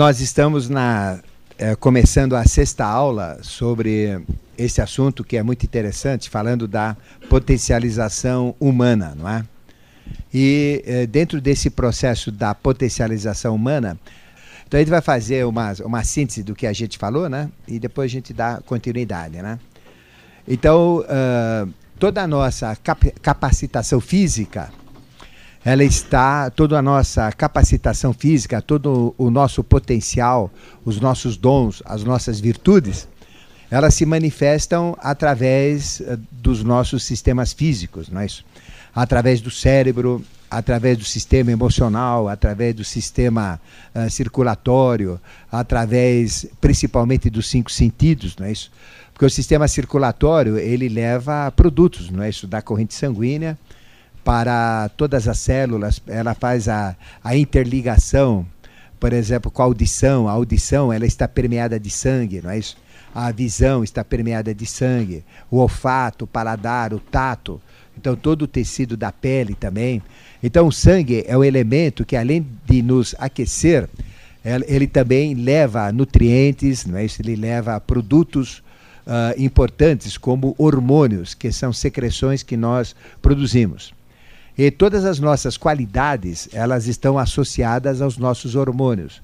Nós estamos na, é, começando a sexta aula sobre esse assunto que é muito interessante, falando da potencialização humana, não é? E é, dentro desse processo da potencialização humana, então a gente vai fazer uma, uma síntese do que a gente falou, né? E depois a gente dá continuidade, né? Então, uh, toda a nossa cap capacitação física, ela está, toda a nossa capacitação física, todo o nosso potencial, os nossos dons, as nossas virtudes, elas se manifestam através uh, dos nossos sistemas físicos, não é isso? Através do cérebro, através do sistema emocional, através do sistema uh, circulatório, através principalmente dos cinco sentidos, não é isso? Porque o sistema circulatório, ele leva produtos, não é isso, da corrente sanguínea para todas as células, ela faz a, a interligação, por exemplo, com a audição, a audição, ela está permeada de sangue, não é isso? A visão está permeada de sangue, o olfato, o paladar, o tato, então todo o tecido da pele também. Então o sangue é o elemento que além de nos aquecer, ele também leva nutrientes, não é isso? Ele leva produtos uh, importantes como hormônios, que são secreções que nós produzimos. E todas as nossas qualidades, elas estão associadas aos nossos hormônios.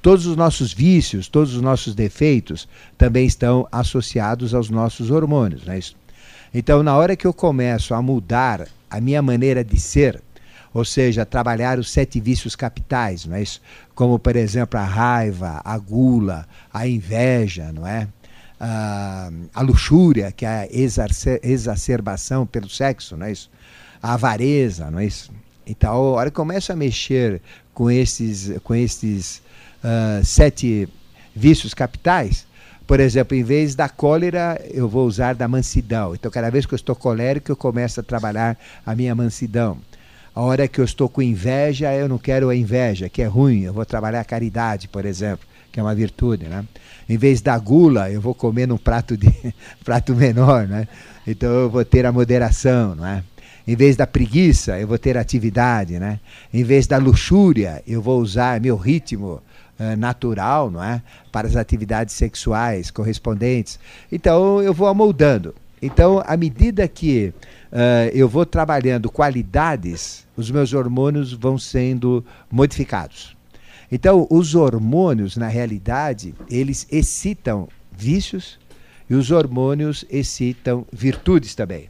Todos os nossos vícios, todos os nossos defeitos também estão associados aos nossos hormônios, é isso? Então, na hora que eu começo a mudar a minha maneira de ser, ou seja, trabalhar os sete vícios capitais, não é isso? Como, por exemplo, a raiva, a gula, a inveja, não é? a, a luxúria, que é a exacerbação pelo sexo, não é isso? A avareza, não é isso? Então, a hora que começa a mexer com esses, com esses uh, sete vícios capitais, por exemplo, em vez da cólera, eu vou usar da mansidão. Então, cada vez que eu estou colérico, eu começo a trabalhar a minha mansidão. A hora que eu estou com inveja, eu não quero a inveja, que é ruim, eu vou trabalhar a caridade, por exemplo que é uma virtude, né? Em vez da gula, eu vou comer num prato de prato menor, né? Então eu vou ter a moderação, não é? Em vez da preguiça, eu vou ter atividade, né? Em vez da luxúria, eu vou usar meu ritmo uh, natural, não é? Para as atividades sexuais correspondentes. Então eu vou amoldando. Então, à medida que uh, eu vou trabalhando qualidades, os meus hormônios vão sendo modificados. Então, os hormônios, na realidade, eles excitam vícios e os hormônios excitam virtudes também.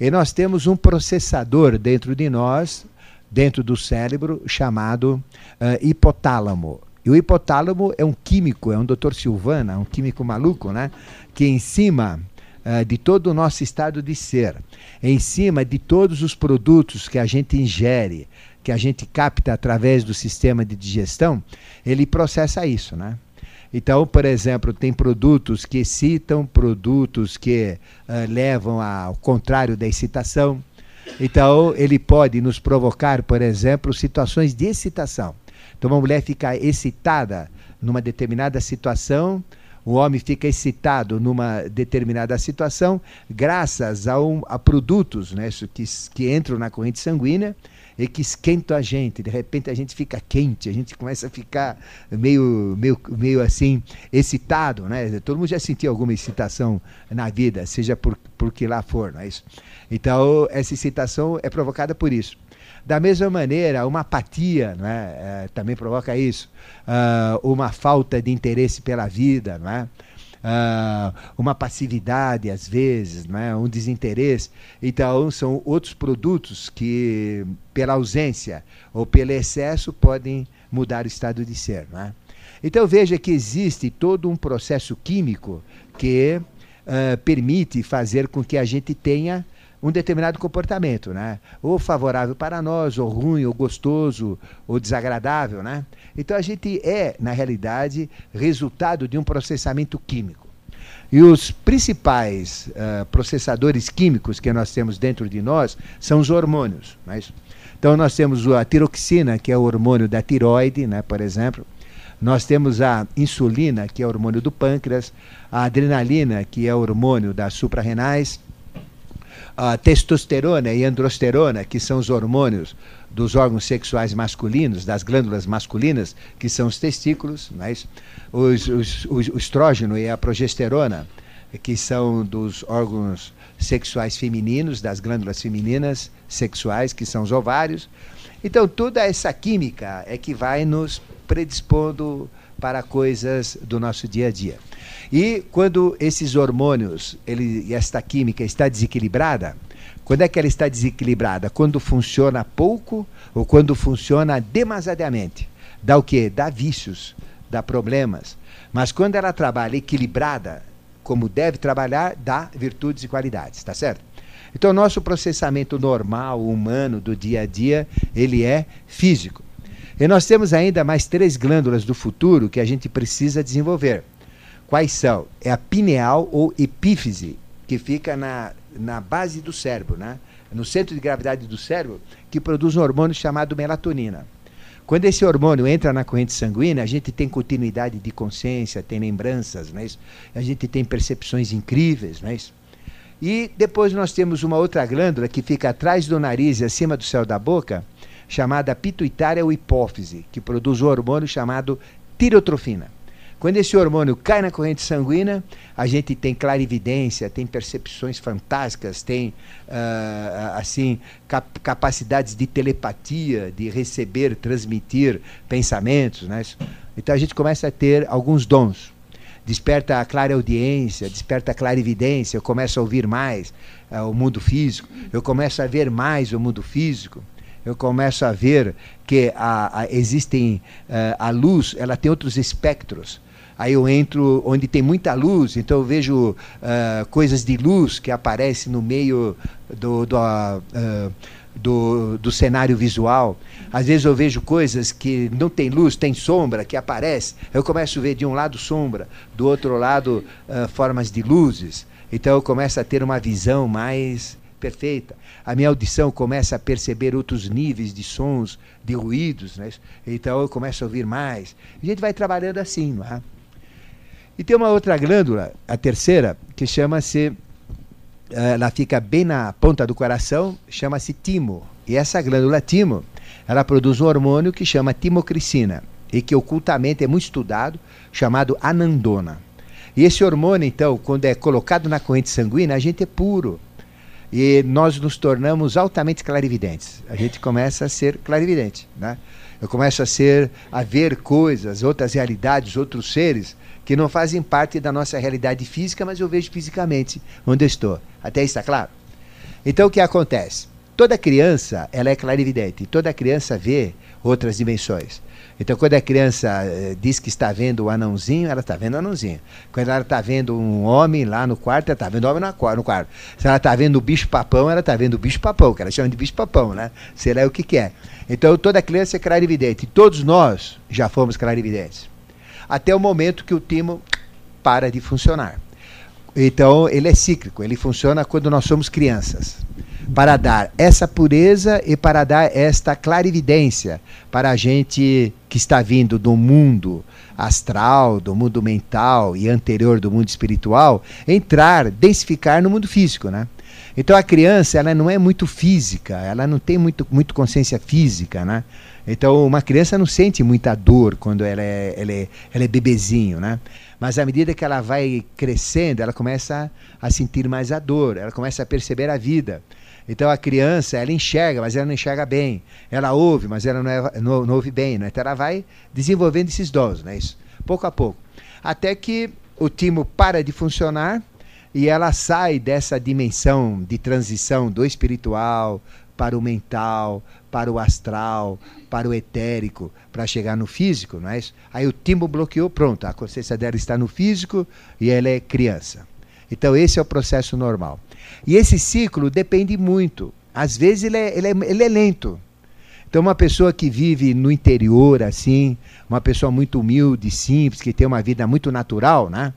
E nós temos um processador dentro de nós, dentro do cérebro, chamado uh, hipotálamo. E o hipotálamo é um químico, é um doutor Silvana, um químico maluco, né? Que em cima uh, de todo o nosso estado de ser, em cima de todos os produtos que a gente ingere, que a gente capta através do sistema de digestão, ele processa isso, né? Então, por exemplo, tem produtos que excitam, produtos que uh, levam ao contrário da excitação. Então, ele pode nos provocar, por exemplo, situações de excitação. Então, uma mulher fica excitada numa determinada situação, o homem fica excitado numa determinada situação, graças a, um, a produtos né, que, que entram na corrente sanguínea e que esquenta a gente. De repente a gente fica quente, a gente começa a ficar meio, meio, meio assim, excitado, né? Todo mundo já sentiu alguma excitação na vida, seja por, por que lá for, não é isso? Então, essa excitação é provocada por isso. Da mesma maneira, uma apatia não é? é também provoca isso. Uh, uma falta de interesse pela vida, não é? Uh, uma passividade às vezes, né, um desinteresse. Então, são outros produtos que, pela ausência ou pelo excesso, podem mudar o estado de ser. Né? Então, veja que existe todo um processo químico que uh, permite fazer com que a gente tenha um determinado comportamento, né? Ou favorável para nós, ou ruim, ou gostoso, ou desagradável, né? Então a gente é, na realidade, resultado de um processamento químico. E os principais uh, processadores químicos que nós temos dentro de nós são os hormônios. Mas, é então nós temos a tiroxina, que é o hormônio da tiroide, né, por exemplo. Nós temos a insulina, que é o hormônio do pâncreas, a adrenalina, que é o hormônio das suprarrenais, a testosterona e androsterona, que são os hormônios dos órgãos sexuais masculinos, das glândulas masculinas, que são os testículos, mas os, os, os, o estrógeno e a progesterona, que são dos órgãos sexuais femininos, das glândulas femininas sexuais, que são os ovários. Então, toda essa química é que vai nos predispondo para coisas do nosso dia a dia. E quando esses hormônios, ele, esta química está desequilibrada, quando é que ela está desequilibrada? Quando funciona pouco ou quando funciona demasiadamente. Dá o quê? Dá vícios, dá problemas. Mas quando ela trabalha equilibrada, como deve trabalhar, dá virtudes e qualidades, tá certo? Então, nosso processamento normal, humano, do dia a dia, ele é físico. E nós temos ainda mais três glândulas do futuro que a gente precisa desenvolver. Quais são? É a pineal ou epífise, que fica na, na base do cérebro, né? no centro de gravidade do cérebro, que produz um hormônio chamado melatonina. Quando esse hormônio entra na corrente sanguínea, a gente tem continuidade de consciência, tem lembranças, é isso? a gente tem percepções incríveis. É isso? E depois nós temos uma outra glândula que fica atrás do nariz e acima do céu da boca, chamada pituitária ou hipófise, que produz um hormônio chamado tirotrofina. Quando esse hormônio cai na corrente sanguínea, a gente tem clarividência, tem percepções fantásticas, tem uh, assim cap capacidades de telepatia, de receber, transmitir pensamentos, né? Então a gente começa a ter alguns dons. Desperta a clara audiência, desperta a clarividência, eu começo a ouvir mais uh, o mundo físico, eu começo a ver mais o mundo físico eu começo a ver que a, a existem uh, a luz, ela tem outros espectros. Aí eu entro onde tem muita luz, então eu vejo uh, coisas de luz que aparecem no meio do, do, uh, do, do, cenário visual. Às vezes eu vejo coisas que não tem luz, tem sombra que aparece. Eu começo a ver de um lado sombra, do outro lado formas de luzes. Então eu começo a ter uma visão mais perfeita. A minha audição começa a perceber outros níveis de sons, de ruídos, né? então eu começo a ouvir mais. A gente vai trabalhando assim, não é? E tem uma outra glândula, a terceira, que chama-se, eh, ela fica bem na ponta do coração, chama-se timo. E essa glândula timo, ela produz um hormônio que chama timocricina e que ocultamente é muito estudado, chamado anandona. E esse hormônio, então, quando é colocado na corrente sanguínea, a gente é puro e nós nos tornamos altamente clarividentes. A gente começa a ser clarividente, né? Eu começo a ser a ver coisas, outras realidades, outros seres que não fazem parte da nossa realidade física, mas eu vejo fisicamente onde eu estou. Até está claro? Então o que acontece? Toda criança, ela é clarividente, toda criança vê outras dimensões. Então, quando a criança eh, diz que está vendo o anãozinho, ela está vendo o anãozinho. Quando ela está vendo um homem lá no quarto, ela está vendo o homem no quarto. Se ela está vendo o bicho-papão, ela está vendo o bicho-papão, que ela chama de bicho-papão, né? Sei lá o que, que é. Então, toda criança é clarividente. Todos nós já fomos clarividentes. Até o momento que o timo para de funcionar. Então, ele é cíclico, ele funciona quando nós somos crianças para dar essa pureza e para dar esta clarividência para a gente que está vindo do mundo astral, do mundo mental e anterior do mundo espiritual, entrar, densificar no mundo físico, né? Então a criança, ela não é muito física, ela não tem muito, muito consciência física, né? Então uma criança não sente muita dor quando ela é, ela é, ela é bebezinho, né? Mas à medida que ela vai crescendo, ela começa a sentir mais a dor, ela começa a perceber a vida. Então a criança, ela enxerga, mas ela não enxerga bem. Ela ouve, mas ela não, é, não, não ouve bem. Né? Então ela vai desenvolvendo esses dons, né? Isso, pouco a pouco. Até que o timo para de funcionar e ela sai dessa dimensão de transição do espiritual para o mental, para o astral, para o etérico, para chegar no físico, não é isso? Aí o timo bloqueou, pronto, a consciência dela está no físico e ela é criança. Então esse é o processo normal. E esse ciclo depende muito. Às vezes ele é, ele é, ele é lento. Então, uma pessoa que vive no interior, assim, uma pessoa muito humilde, simples, que tem uma vida muito natural, né?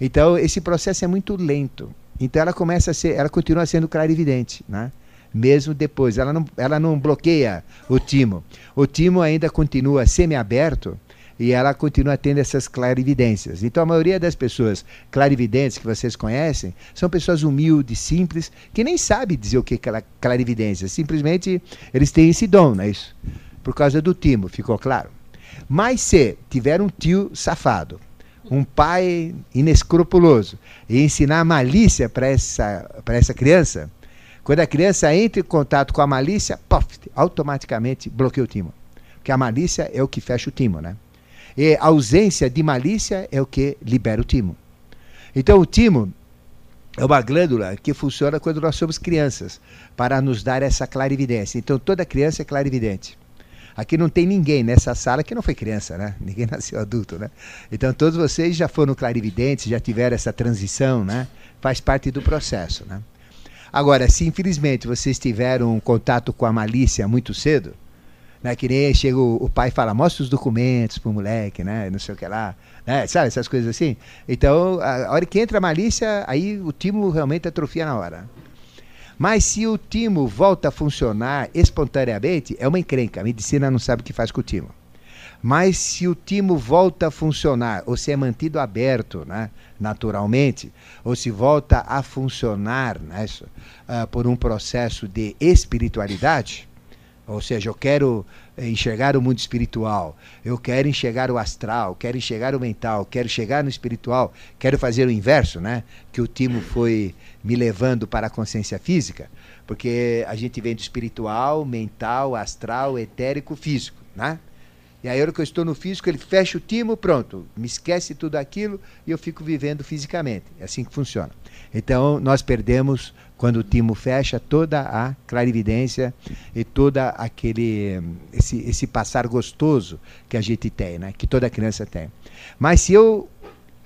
Então, esse processo é muito lento. Então, ela começa a ser, ela continua sendo clarividente, né? Mesmo depois, ela não, ela não bloqueia o timo. O timo ainda continua semi-aberto e ela continua tendo essas clarividências. Então a maioria das pessoas clarividentes que vocês conhecem são pessoas humildes, simples, que nem sabem dizer o que é clarividência. Simplesmente eles têm esse dom, não é isso? Por causa do timo, ficou claro? Mas se tiver um tio safado, um pai inescrupuloso e ensinar malícia para essa, essa criança, quando a criança entra em contato com a malícia, puff, automaticamente bloqueia o timo. Porque a malícia é o que fecha o timo, né? E a ausência de malícia é o que libera o timo. Então o timo é uma glândula que funciona quando nós somos crianças, para nos dar essa clarividência. Então toda criança é clarividente. Aqui não tem ninguém nessa sala que não foi criança, né? Ninguém nasceu adulto, né? Então todos vocês já foram clarividentes, já tiveram essa transição, né? Faz parte do processo, né? Agora, se infelizmente vocês tiveram um contato com a malícia muito cedo, né? Que nem chega o, o pai fala, mostra os documentos pro moleque, né? Não sei o que lá, né? Sabe essas coisas assim? Então, a hora que entra a malícia, aí o timo realmente atrofia na hora. Mas se o timo volta a funcionar espontaneamente, é uma encrenca. A medicina não sabe o que faz com o timo. Mas se o timo volta a funcionar, ou se é mantido aberto né, naturalmente, ou se volta a funcionar né, uh, por um processo de espiritualidade, ou seja, eu quero enxergar o mundo espiritual, eu quero enxergar o astral, quero enxergar o mental, quero chegar no espiritual, quero fazer o inverso, né? Que o Timo foi me levando para a consciência física, porque a gente vem do espiritual, mental, astral, etérico, físico, né? E aí, a hora que eu estou no físico, ele fecha o timo, pronto, me esquece tudo aquilo e eu fico vivendo fisicamente. É assim que funciona. Então, nós perdemos, quando o timo fecha, toda a clarividência e toda aquele esse, esse passar gostoso que a gente tem, né? que toda criança tem. Mas se eu,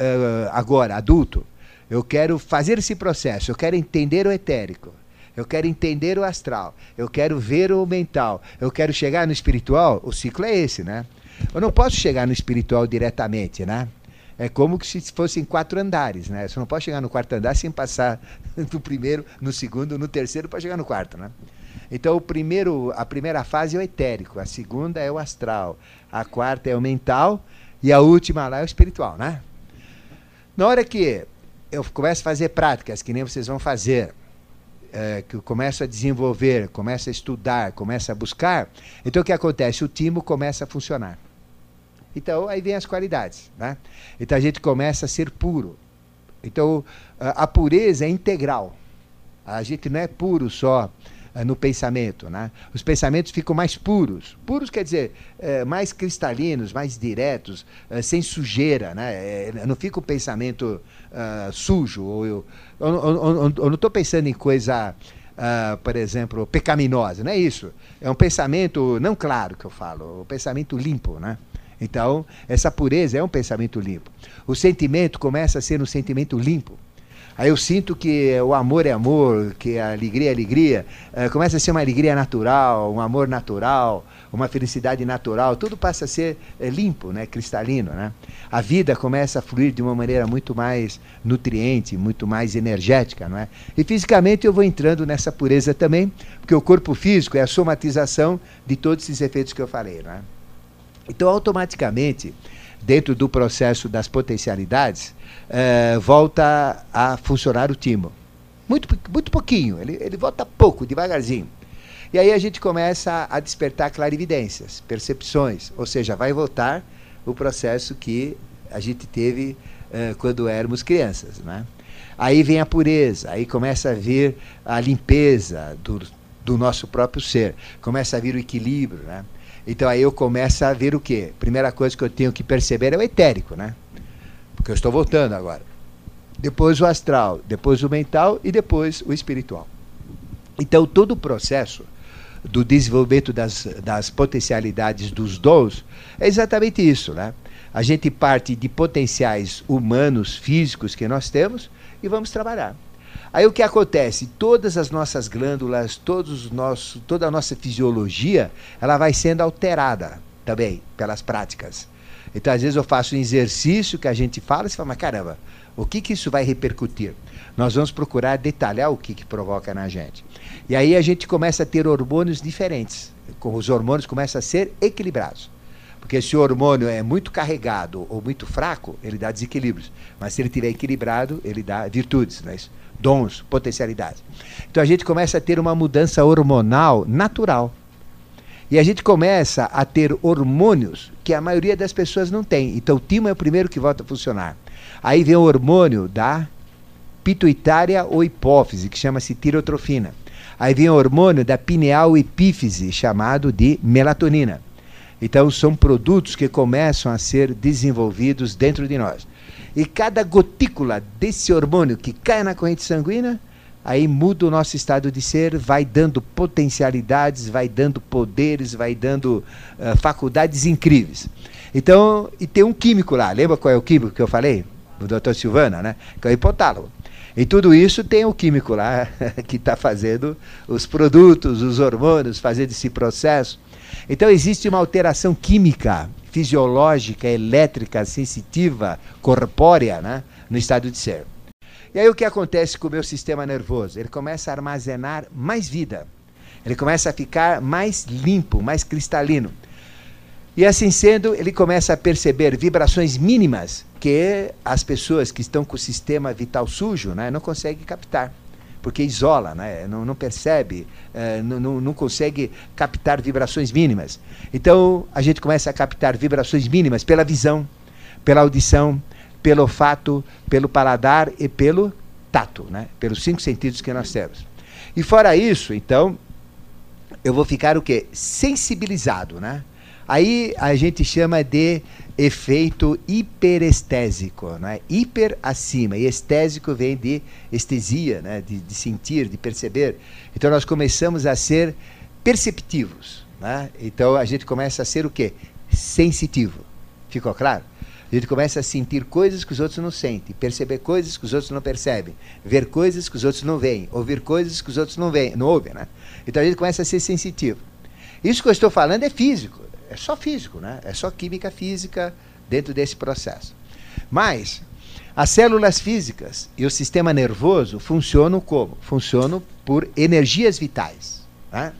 uh, agora, adulto, eu quero fazer esse processo, eu quero entender o etérico, eu quero entender o astral, eu quero ver o mental, eu quero chegar no espiritual, o ciclo é esse, né? Eu não posso chegar no espiritual diretamente, né? É como se fossem quatro andares, né? Você não pode chegar no quarto andar sem passar no primeiro, no segundo, no terceiro para chegar no quarto, né? Então, o primeiro, a primeira fase é o etérico, a segunda é o astral, a quarta é o mental e a última lá é o espiritual, né? Na hora que eu começo a fazer práticas, que nem vocês vão fazer, é, que eu começo a desenvolver, começo a estudar, começo a buscar, então o que acontece? O timo começa a funcionar. Então aí vem as qualidades. Né? Então a gente começa a ser puro. Então a pureza é integral. A gente não é puro só uh, no pensamento. Né? Os pensamentos ficam mais puros. Puros quer dizer uh, mais cristalinos, mais diretos, uh, sem sujeira. Né? Não fica o pensamento sujo. Ou eu, eu não estou pensando em coisa. Uh, por exemplo, pecaminosa, não é isso. É um pensamento não claro que eu falo, um pensamento limpo, né? Então, essa pureza é um pensamento limpo. O sentimento começa a ser um sentimento limpo. Aí eu sinto que o amor é amor, que a alegria é alegria. Uh, começa a ser uma alegria natural, um amor natural, uma felicidade natural. Tudo passa a ser é, limpo, né? cristalino. Né? A vida começa a fluir de uma maneira muito mais nutriente, muito mais energética. Não é? E fisicamente eu vou entrando nessa pureza também, porque o corpo físico é a somatização de todos esses efeitos que eu falei. Não é? Então, automaticamente, dentro do processo das potencialidades, eh, volta a funcionar o timo. Muito, muito pouquinho, ele, ele volta pouco, devagarzinho. E aí a gente começa a despertar clarividências, percepções, ou seja, vai voltar o processo que a gente teve eh, quando éramos crianças. Né? Aí vem a pureza, aí começa a vir a limpeza do, do nosso próprio ser, começa a vir o equilíbrio. Né? Então aí eu começo a ver o quê? Primeira coisa que eu tenho que perceber é o etérico, né? Porque eu estou voltando agora. Depois o astral, depois o mental e depois o espiritual. Então todo o processo do desenvolvimento das, das potencialidades dos dons é exatamente isso, né? A gente parte de potenciais humanos, físicos que nós temos e vamos trabalhar. Aí o que acontece? Todas as nossas glândulas, todos os nossos, toda a nossa fisiologia, ela vai sendo alterada também pelas práticas. Então, às vezes, eu faço um exercício que a gente fala e você fala, mas caramba, o que, que isso vai repercutir? Nós vamos procurar detalhar o que, que provoca na gente. E aí a gente começa a ter hormônios diferentes. Os hormônios começam a ser equilibrados. Porque se o hormônio é muito carregado ou muito fraco, ele dá desequilíbrios. Mas se ele estiver equilibrado, ele dá virtudes, né? Dons, potencialidades. Então a gente começa a ter uma mudança hormonal natural. E a gente começa a ter hormônios que a maioria das pessoas não tem. Então o timo é o primeiro que volta a funcionar. Aí vem o hormônio da pituitária ou hipófise, que chama-se tirotrofina. Aí vem o hormônio da pineal epífise, chamado de melatonina. Então são produtos que começam a ser desenvolvidos dentro de nós. E cada gotícula desse hormônio que cai na corrente sanguínea, aí muda o nosso estado de ser, vai dando potencialidades, vai dando poderes, vai dando uh, faculdades incríveis. Então, e tem um químico lá, lembra qual é o químico que eu falei? O doutor Silvana, né? Que é o hipotálamo. E tudo isso tem o químico lá que está fazendo os produtos, os hormônios, fazendo esse processo. Então existe uma alteração química fisiológica, elétrica, sensitiva, corpórea, né, no estado de ser. E aí o que acontece com o meu sistema nervoso? Ele começa a armazenar mais vida. Ele começa a ficar mais limpo, mais cristalino. E assim sendo, ele começa a perceber vibrações mínimas que as pessoas que estão com o sistema vital sujo né, não conseguem captar porque isola, né? não, não percebe, é, não, não consegue captar vibrações mínimas. Então a gente começa a captar vibrações mínimas pela visão, pela audição, pelo olfato, pelo paladar e pelo tato, né? pelos cinco sentidos que nós temos. E fora isso, então, eu vou ficar o quê? Sensibilizado, né? Aí a gente chama de efeito hiperestésico, né? hiper acima, e estésico vem de estesia, né? de, de sentir, de perceber. Então nós começamos a ser perceptivos. Né? Então a gente começa a ser o quê? Sensitivo. Ficou claro? A gente começa a sentir coisas que os outros não sentem, perceber coisas que os outros não percebem, ver coisas que os outros não veem, ouvir coisas que os outros não veem, não ouvem, né? Então a gente começa a ser sensitivo. Isso que eu estou falando é físico é só físico, né? é só química física dentro desse processo. Mas as células físicas e o sistema nervoso funcionam como? Funcionam por energias vitais. Né?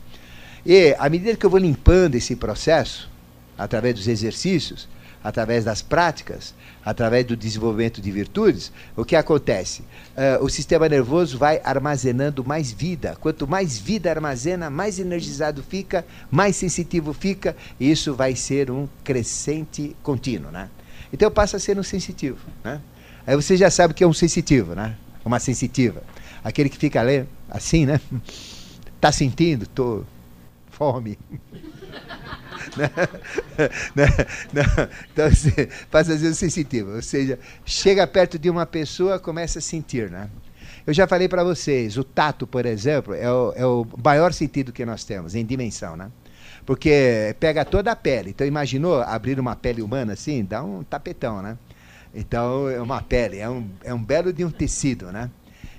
E à medida que eu vou limpando esse processo, através dos exercícios, através das práticas, através do desenvolvimento de virtudes, o que acontece? Uh, o sistema nervoso vai armazenando mais vida. Quanto mais vida armazena, mais energizado fica, mais sensitivo fica, e isso vai ser um crescente contínuo. Né? Então passa a ser um sensitivo. Né? Aí você já sabe que é um sensitivo, né? uma sensitiva. Aquele que fica ali, assim, né? Está sentindo? Tô fome. Né? então, assim, passa a ser sensitivo. Ou seja, chega perto de uma pessoa, começa a sentir. Né? Eu já falei para vocês, o tato, por exemplo, é o, é o maior sentido que nós temos, em dimensão. Né? Porque pega toda a pele. Então, imaginou abrir uma pele humana assim? Dá um tapetão, né? Então, é uma pele, é um, é um belo de um tecido, né?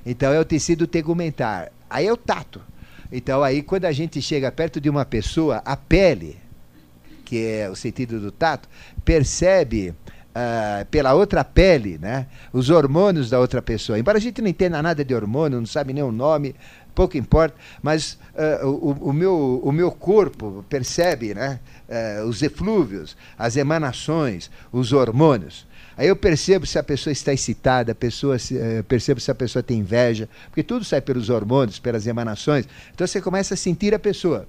Então, é o tecido tegumentar. Aí é o tato. Então, aí, quando a gente chega perto de uma pessoa, a pele, que é o sentido do tato, percebe uh, pela outra pele né, os hormônios da outra pessoa. Embora a gente não entenda nada de hormônio, não sabe nem o nome, pouco importa, mas uh, o, o, meu, o meu corpo percebe né, uh, os eflúvios, as emanações, os hormônios. Aí eu percebo se a pessoa está excitada, a pessoa se, uh, percebo se a pessoa tem inveja, porque tudo sai pelos hormônios, pelas emanações. Então você começa a sentir a pessoa.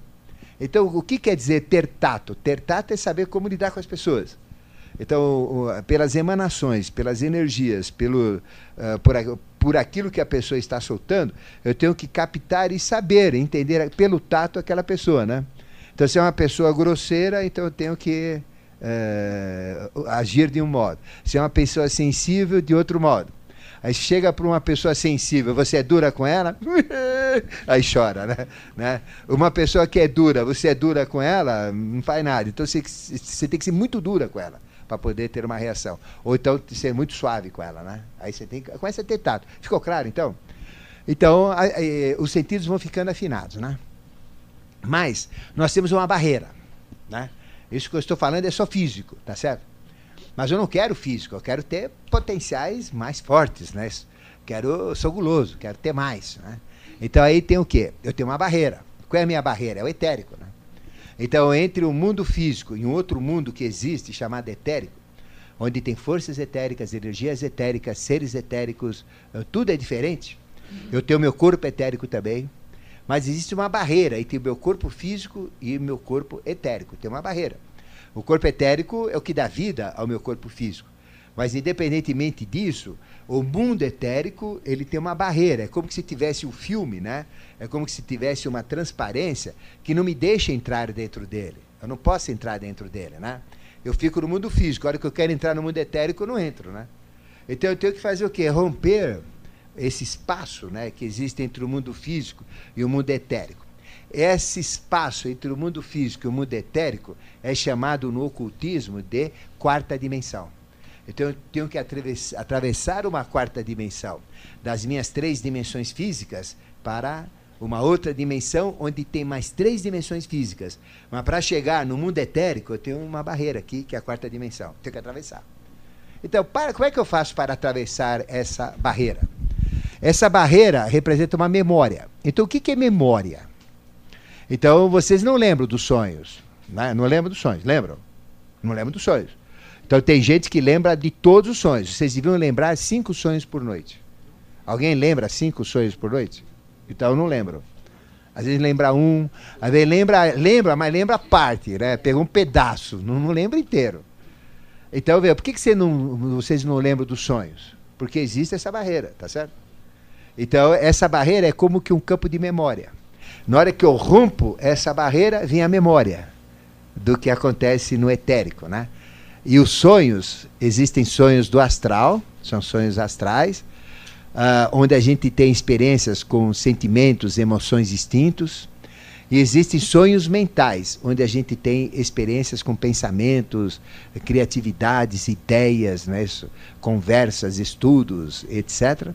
Então, o que quer dizer ter tato? Ter tato é saber como lidar com as pessoas. Então, pelas emanações, pelas energias, pelo, uh, por, por aquilo que a pessoa está soltando, eu tenho que captar e saber, entender pelo tato aquela pessoa, né? Então, se é uma pessoa grosseira, então eu tenho que uh, agir de um modo. Se é uma pessoa sensível, de outro modo. Aí chega para uma pessoa sensível, você é dura com ela? Aí chora, né? né? Uma pessoa que é dura, você é dura com ela, não faz nada. Então você, você tem que ser muito dura com ela para poder ter uma reação. Ou então ser muito suave com ela, né? Aí você tem começa a ter tato. Ficou claro, então? Então, a, a, os sentidos vão ficando afinados, né? Mas nós temos uma barreira, né? Isso que eu estou falando é só físico, tá certo? Mas eu não quero físico, eu quero ter potenciais mais fortes, né? Quero, sou guloso, quero ter mais, né? Então aí tem o quê? Eu tenho uma barreira. Qual é a minha barreira? É o etérico, né? Então, entre o mundo físico e um outro mundo que existe, chamado etérico, onde tem forças etéricas, energias etéricas, seres etéricos, eh, tudo é diferente. Eu tenho meu corpo etérico também, mas existe uma barreira entre o meu corpo físico e o meu corpo etérico. Tem uma barreira. O corpo etérico é o que dá vida ao meu corpo físico. Mas independentemente disso, o mundo etérico ele tem uma barreira. É como se tivesse um filme, né? É como se tivesse uma transparência que não me deixa entrar dentro dele. Eu não posso entrar dentro dele, né? Eu fico no mundo físico. A hora que eu quero entrar no mundo etérico, eu não entro, né? Então eu tenho que fazer o quê? Romper esse espaço, né, que existe entre o mundo físico e o mundo etérico. Esse espaço entre o mundo físico e o mundo etérico é chamado no ocultismo de quarta dimensão. Então eu tenho que atravessar uma quarta dimensão das minhas três dimensões físicas para uma outra dimensão onde tem mais três dimensões físicas. Mas para chegar no mundo etérico, eu tenho uma barreira aqui, que é a quarta dimensão. Tenho que atravessar. Então, para, como é que eu faço para atravessar essa barreira? Essa barreira representa uma memória. Então, o que, que é memória? Então, vocês não lembram dos sonhos. Né? Não lembram dos sonhos, lembram? Não lembram dos sonhos. Então, tem gente que lembra de todos os sonhos. Vocês deviam lembrar cinco sonhos por noite. Alguém lembra cinco sonhos por noite? Então, eu não lembro. Às vezes lembra um, às vezes lembra, lembra, mas lembra parte, né? Pegou um pedaço, não, não lembra inteiro. Então, vê, por que, que você não, vocês não lembram dos sonhos? Porque existe essa barreira, tá certo? Então, essa barreira é como que um campo de memória. Na hora que eu rompo essa barreira, vem a memória do que acontece no etérico, né? E os sonhos, existem sonhos do astral, são sonhos astrais, uh, onde a gente tem experiências com sentimentos, emoções distintos. E existem sonhos mentais, onde a gente tem experiências com pensamentos, criatividades, ideias, né, conversas, estudos, etc.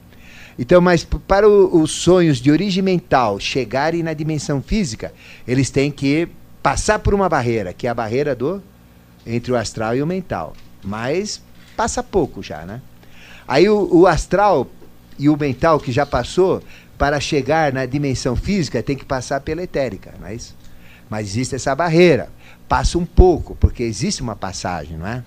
Então, mas para os sonhos de origem mental chegarem na dimensão física, eles têm que passar por uma barreira, que é a barreira do entre o astral e o mental. Mas passa pouco já, né? Aí o, o astral e o mental que já passou, para chegar na dimensão física, tem que passar pela etérica, não é isso? Mas existe essa barreira. Passa um pouco, porque existe uma passagem, não é?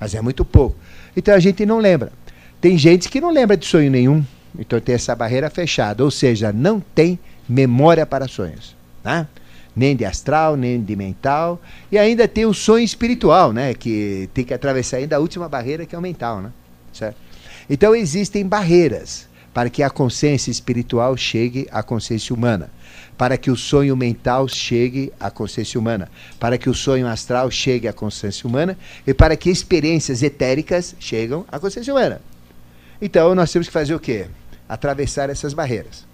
Mas é muito pouco. Então a gente não lembra. Tem gente que não lembra de sonho nenhum. Então tem essa barreira fechada, ou seja, não tem memória para sonhos, né? nem de astral, nem de mental, e ainda tem o sonho espiritual, né? que tem que atravessar ainda a última barreira que é o mental. Né? Certo? Então existem barreiras para que a consciência espiritual chegue à consciência humana, para que o sonho mental chegue à consciência humana, para que o sonho astral chegue à consciência humana e para que experiências etéricas cheguem à consciência humana. Então nós temos que fazer o quê? atravessar essas barreiras.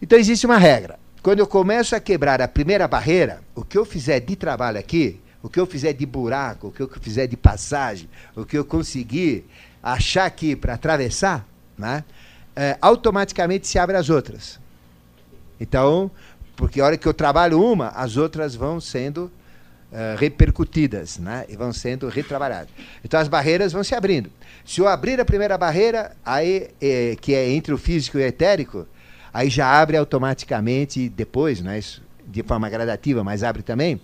Então existe uma regra. Quando eu começo a quebrar a primeira barreira, o que eu fizer de trabalho aqui, o que eu fizer de buraco, o que eu fizer de passagem, o que eu conseguir achar aqui para atravessar, né, é, automaticamente se abre as outras. Então, porque a hora que eu trabalho uma, as outras vão sendo uh, repercutidas né, e vão sendo retrabalhadas. Então as barreiras vão se abrindo. Se eu abrir a primeira barreira, aí, é, que é entre o físico e o etérico, aí já abre automaticamente, depois, né, de forma gradativa, mas abre também,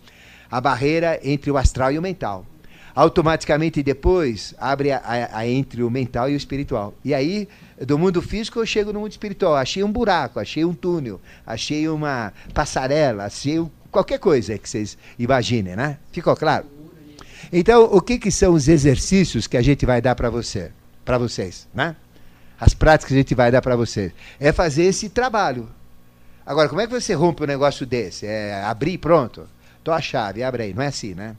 a barreira entre o astral e o mental. Automaticamente depois abre a, a, a entre o mental e o espiritual. E aí, do mundo físico, eu chego no mundo espiritual. Achei um buraco, achei um túnel, achei uma passarela, achei qualquer coisa que vocês imaginem, né? Ficou claro? Então, o que, que são os exercícios que a gente vai dar para você, para vocês, né? As práticas que a gente vai dar para vocês é fazer esse trabalho. Agora, como é que você rompe um negócio desse? É abrir pronto? Tô a chave, abre aí. Não é assim, né?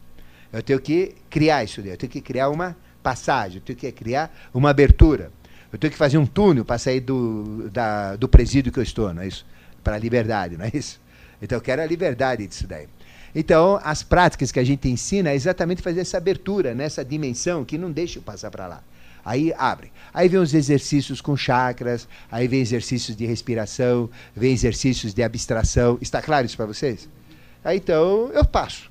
Eu tenho que criar isso. Eu tenho que criar uma passagem. Eu tenho que criar uma abertura. Eu tenho que fazer um túnel para sair do, da, do presídio que eu estou, não é isso? Para a liberdade, não é isso? Então eu quero a liberdade disso daí. Então, as práticas que a gente ensina é exatamente fazer essa abertura nessa dimensão que não deixa eu passar para lá. Aí abre. Aí vem os exercícios com chakras, aí vem exercícios de respiração, vem exercícios de abstração. Está claro isso para vocês? Aí então eu passo.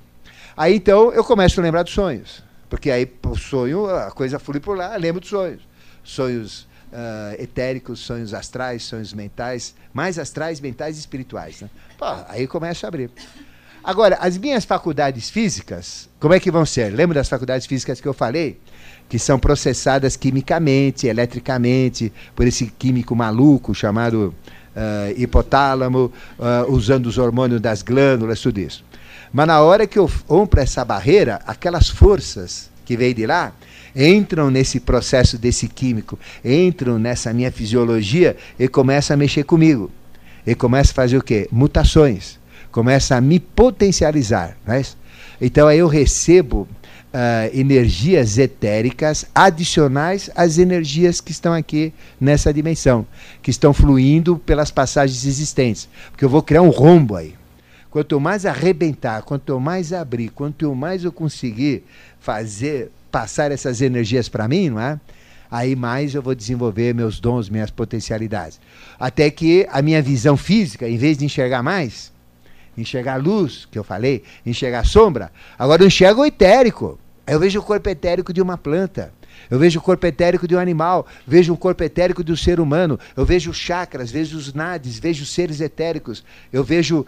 Aí então eu começo a lembrar dos sonhos. Porque aí o sonho, a coisa flui por lá, lembro dos sonhos. Sonhos uh, etéricos, sonhos astrais, sonhos mentais, mais astrais, mentais e espirituais. Né? Pô, aí começa a abrir. Agora, as minhas faculdades físicas, como é que vão ser? Lembra das faculdades físicas que eu falei? Que são processadas quimicamente, eletricamente, por esse químico maluco chamado uh, hipotálamo, uh, usando os hormônios das glândulas, tudo isso. Mas na hora que eu rompo essa barreira, aquelas forças que veio de lá entram nesse processo desse químico, entram nessa minha fisiologia e começam a mexer comigo. E começam a fazer o quê? Mutações. Começa a me potencializar. Não é? Então aí eu recebo Uh, energias etéricas adicionais às energias que estão aqui nessa dimensão, que estão fluindo pelas passagens existentes. Porque eu vou criar um rombo aí. Quanto mais arrebentar, quanto mais abrir, quanto mais eu conseguir fazer passar essas energias para mim, não é? Aí mais eu vou desenvolver meus dons, minhas potencialidades. Até que a minha visão física, em vez de enxergar mais, enxergar luz, que eu falei, enxergar sombra, agora eu enxergo o etérico. Eu vejo o corpo etérico de uma planta. Eu vejo o corpo etérico de um animal, vejo o corpo etérico do ser humano, eu vejo chakras, vejo os nadis, vejo seres etéricos, eu vejo uh,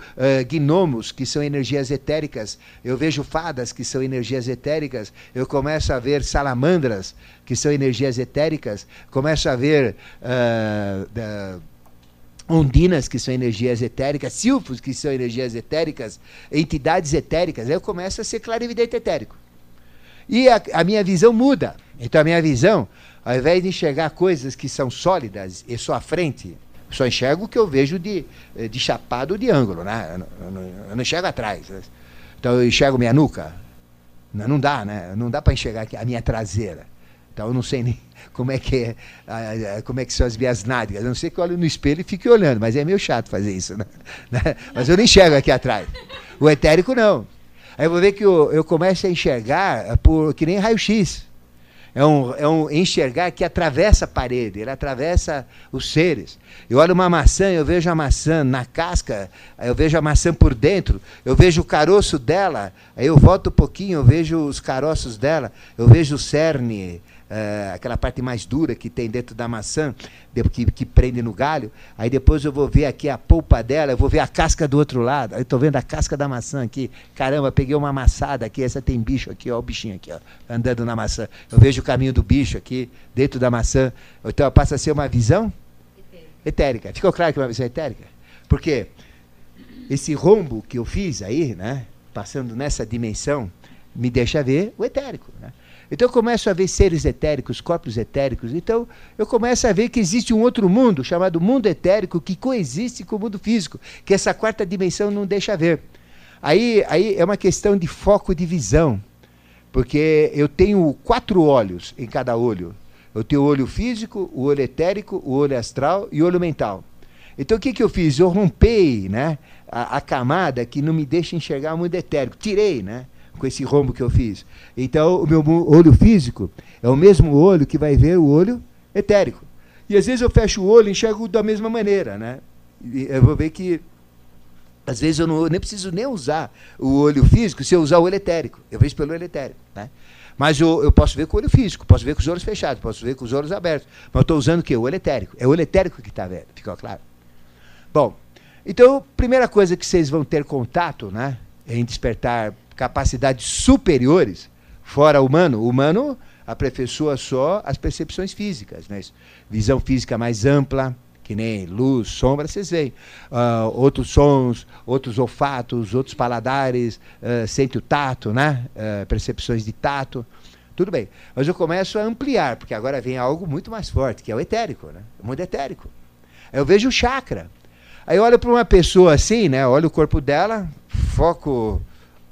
gnomos, que são energias etéricas, eu vejo fadas, que são energias etéricas, eu começo a ver salamandras, que são energias etéricas, começo a ver. Uh, uh, ondinas, que são energias etéricas, silfos, que são energias etéricas, entidades etéricas, aí eu começo a ser clarividente etérico. E a, a minha visão muda. Então a minha visão, ao invés de enxergar coisas que são sólidas e só à frente, só enxergo o que eu vejo de, de chapado de ângulo, né? Eu não, eu não, enxergo atrás. Né? Então eu enxergo minha nuca. Não, não dá, né? Não dá para enxergar a minha traseira. Então eu não sei nem como é que é, como é que são as minhas nádegas. A não sei que eu olho no espelho e fique olhando, mas é meio chato fazer isso, né? Mas eu não enxergo aqui atrás. O etérico não. Aí eu vou ver que eu, eu começo a enxergar por que nem raio-x. É um, é um enxergar que atravessa a parede, ele atravessa os seres. Eu olho uma maçã, eu vejo a maçã na casca, eu vejo a maçã por dentro, eu vejo o caroço dela, aí eu volto um pouquinho, eu vejo os caroços dela, eu vejo o cerne, uh, aquela parte mais dura que tem dentro da maçã, que, que prende no galho. Aí depois eu vou ver aqui a polpa dela, eu vou ver a casca do outro lado. Aí estou vendo a casca da maçã aqui. Caramba, peguei uma amassada aqui, essa tem bicho aqui, ó, o bichinho aqui, ó, andando na maçã. Eu vejo o caminho do bicho aqui, dentro da maçã. Então passa a ser uma visão etérica. etérica. Ficou claro que é uma visão etérica? Porque esse rombo que eu fiz aí, né, passando nessa dimensão, me deixa ver o etérico. Né? Então eu começo a ver seres etéricos, corpos etéricos. Então eu começo a ver que existe um outro mundo, chamado mundo etérico, que coexiste com o mundo físico, que essa quarta dimensão não deixa ver. Aí, aí é uma questão de foco de visão, porque eu tenho quatro olhos em cada olho. Eu tenho o olho físico, o olho etérico, o olho astral e o olho mental. Então o que, que eu fiz? Eu rompei né, a, a camada que não me deixa enxergar o mundo etérico. Tirei, né? Com esse rombo que eu fiz. Então, o meu olho físico é o mesmo olho que vai ver o olho etérico. E às vezes eu fecho o olho e enxergo da mesma maneira, né? E eu vou ver que às vezes eu não nem preciso nem usar o olho físico se eu usar o olho etérico. Eu vejo pelo olho etérico, né? Mas eu, eu posso ver com o olho físico, posso ver com os olhos fechados, posso ver com os olhos abertos. Mas eu estou usando o quê? O olho etérico. É o olho etérico que está vendo, ficou claro? Bom, então, primeira coisa que vocês vão ter contato, né? Em despertar capacidades superiores, fora humano. Humano aperfeiçoa só as percepções físicas, né? visão física mais ampla, que nem luz, sombra, vocês veem. Uh, outros sons, outros olfatos, outros paladares, uh, sente o tato, né? Uh, percepções de tato. Tudo bem. Mas eu começo a ampliar, porque agora vem algo muito mais forte, que é o etérico, né? o mundo etérico. Eu vejo o chakra. Aí eu olho para uma pessoa assim, né? Olho o corpo dela, foco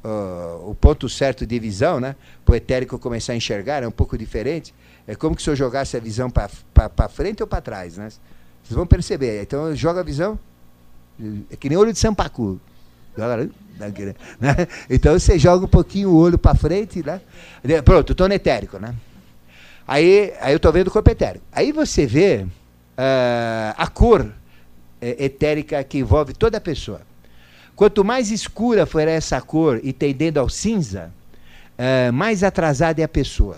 uh, o ponto certo de visão, né? Para o etérico começar a enxergar, é um pouco diferente. É como se eu jogasse a visão para frente ou para trás, né? Vocês vão perceber. Então, joga a visão, é que nem olho de sampacu. Joga, né? Então, você joga um pouquinho o olho para frente, né? Pronto, estou no etérico, né? Aí, aí eu estou vendo o corpo etérico. Aí você vê uh, a cor é, etérica que envolve toda a pessoa. Quanto mais escura for essa cor e tendendo ao cinza, uh, mais atrasada é a pessoa.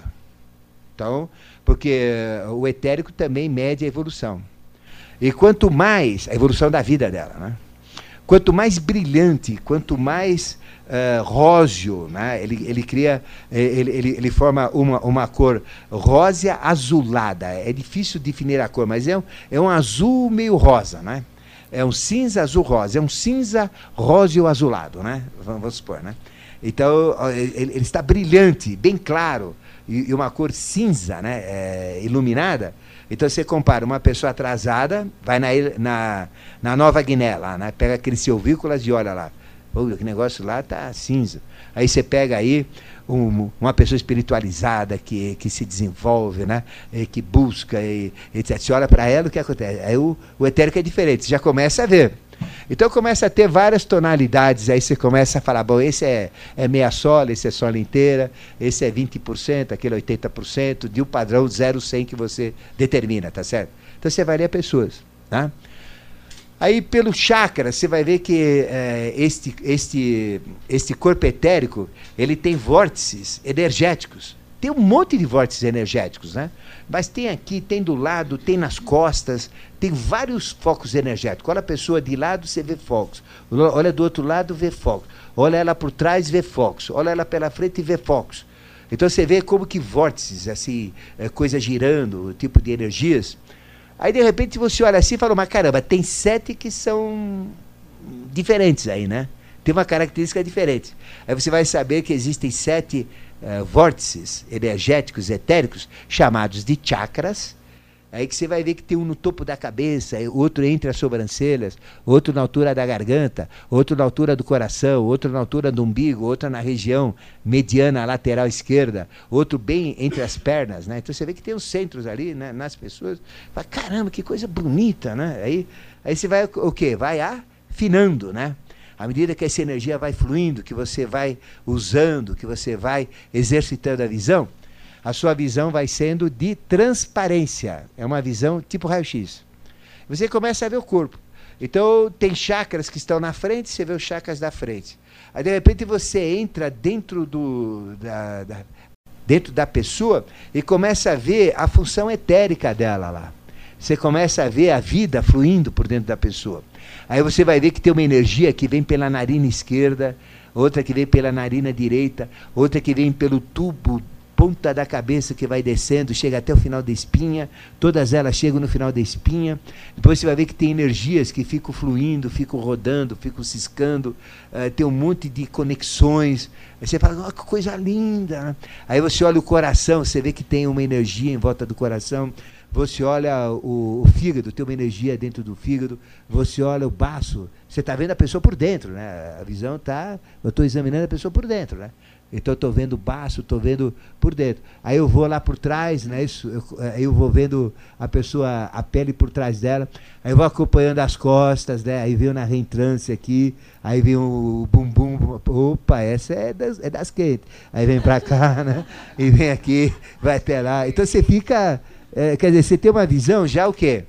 Então, porque uh, o etérico também mede a evolução. E quanto mais, a evolução da vida dela, né? quanto mais brilhante, quanto mais uh, róseo, né? ele, ele cria, ele, ele, ele forma uma, uma cor rósea azulada. É difícil definir a cor, mas é um, é um azul meio rosa, né? É um cinza azul rosa, é um cinza róseo azulado, né? Vamos, vamos supor, né? Então ele, ele, está brilhante, bem claro e, e uma cor cinza, né? É, iluminada. Então você compara uma pessoa atrasada, vai na, na, na Nova Guiné lá, né? Pega aqueles silvícolas e olha lá Pô, que negócio lá tá cinza. Aí você pega aí um, uma pessoa espiritualizada que, que se desenvolve, né? E que busca, e, etc. Você olha para ela, o que acontece? Aí o, o etérico é diferente, você já começa a ver. Então começa a ter várias tonalidades, aí você começa a falar, bom, esse é, é meia sola, esse é sola inteira, esse é 20%, aquele é 80%, de um padrão 0, 100 que você determina, tá certo? Então você varia pessoas, tá? Aí, pelo chakra, você vai ver que é, este, este, este corpo etérico ele tem vórtices energéticos. Tem um monte de vórtices energéticos, né? Mas tem aqui, tem do lado, tem nas costas, tem vários focos energéticos. Olha a pessoa de lado, você vê focos. Olha do outro lado, vê focos. Olha ela por trás, vê focos. Olha ela pela frente vê focos. Então você vê como que vórtices, assim, é, coisa girando, tipo de energias Aí de repente você olha assim e fala, mas caramba, tem sete que são diferentes aí, né? Tem uma característica diferente. Aí você vai saber que existem sete uh, vórtices energéticos, etéricos, chamados de chakras, Aí que você vai ver que tem um no topo da cabeça, outro entre as sobrancelhas, outro na altura da garganta, outro na altura do coração, outro na altura do umbigo, outro na região mediana lateral esquerda, outro bem entre as pernas, né? Então você vê que tem os centros ali, né, nas pessoas. Fala, caramba, que coisa bonita, né? Aí, aí você vai o quê? Vai afinando, né? À medida que essa energia vai fluindo, que você vai usando, que você vai exercitando a visão, a sua visão vai sendo de transparência. É uma visão tipo raio-x. Você começa a ver o corpo. Então, tem chakras que estão na frente, você vê os chakras da frente. Aí, de repente, você entra dentro, do, da, da, dentro da pessoa e começa a ver a função etérica dela lá. Você começa a ver a vida fluindo por dentro da pessoa. Aí você vai ver que tem uma energia que vem pela narina esquerda, outra que vem pela narina direita, outra que vem pelo tubo ponta da cabeça que vai descendo, chega até o final da espinha, todas elas chegam no final da espinha. Depois você vai ver que tem energias que ficam fluindo, ficam rodando, ficam ciscando, uh, tem um monte de conexões. Aí você fala, oh, que coisa linda. Aí você olha o coração, você vê que tem uma energia em volta do coração. Você olha o, o fígado, tem uma energia dentro do fígado. Você olha o baço, você está vendo a pessoa por dentro, né? A visão está. Eu estou examinando a pessoa por dentro, né? Então eu estou vendo o estou vendo por dentro. Aí eu vou lá por trás, né? Isso, eu, aí eu vou vendo a pessoa, a pele por trás dela. Aí eu vou acompanhando as costas, né? Aí vem na reentrância aqui, aí vem o bumbum. Opa, essa é das, é das quentes. Aí vem para cá, né? E vem aqui, vai até lá. Então você fica. É, quer dizer, você tem uma visão já o quê?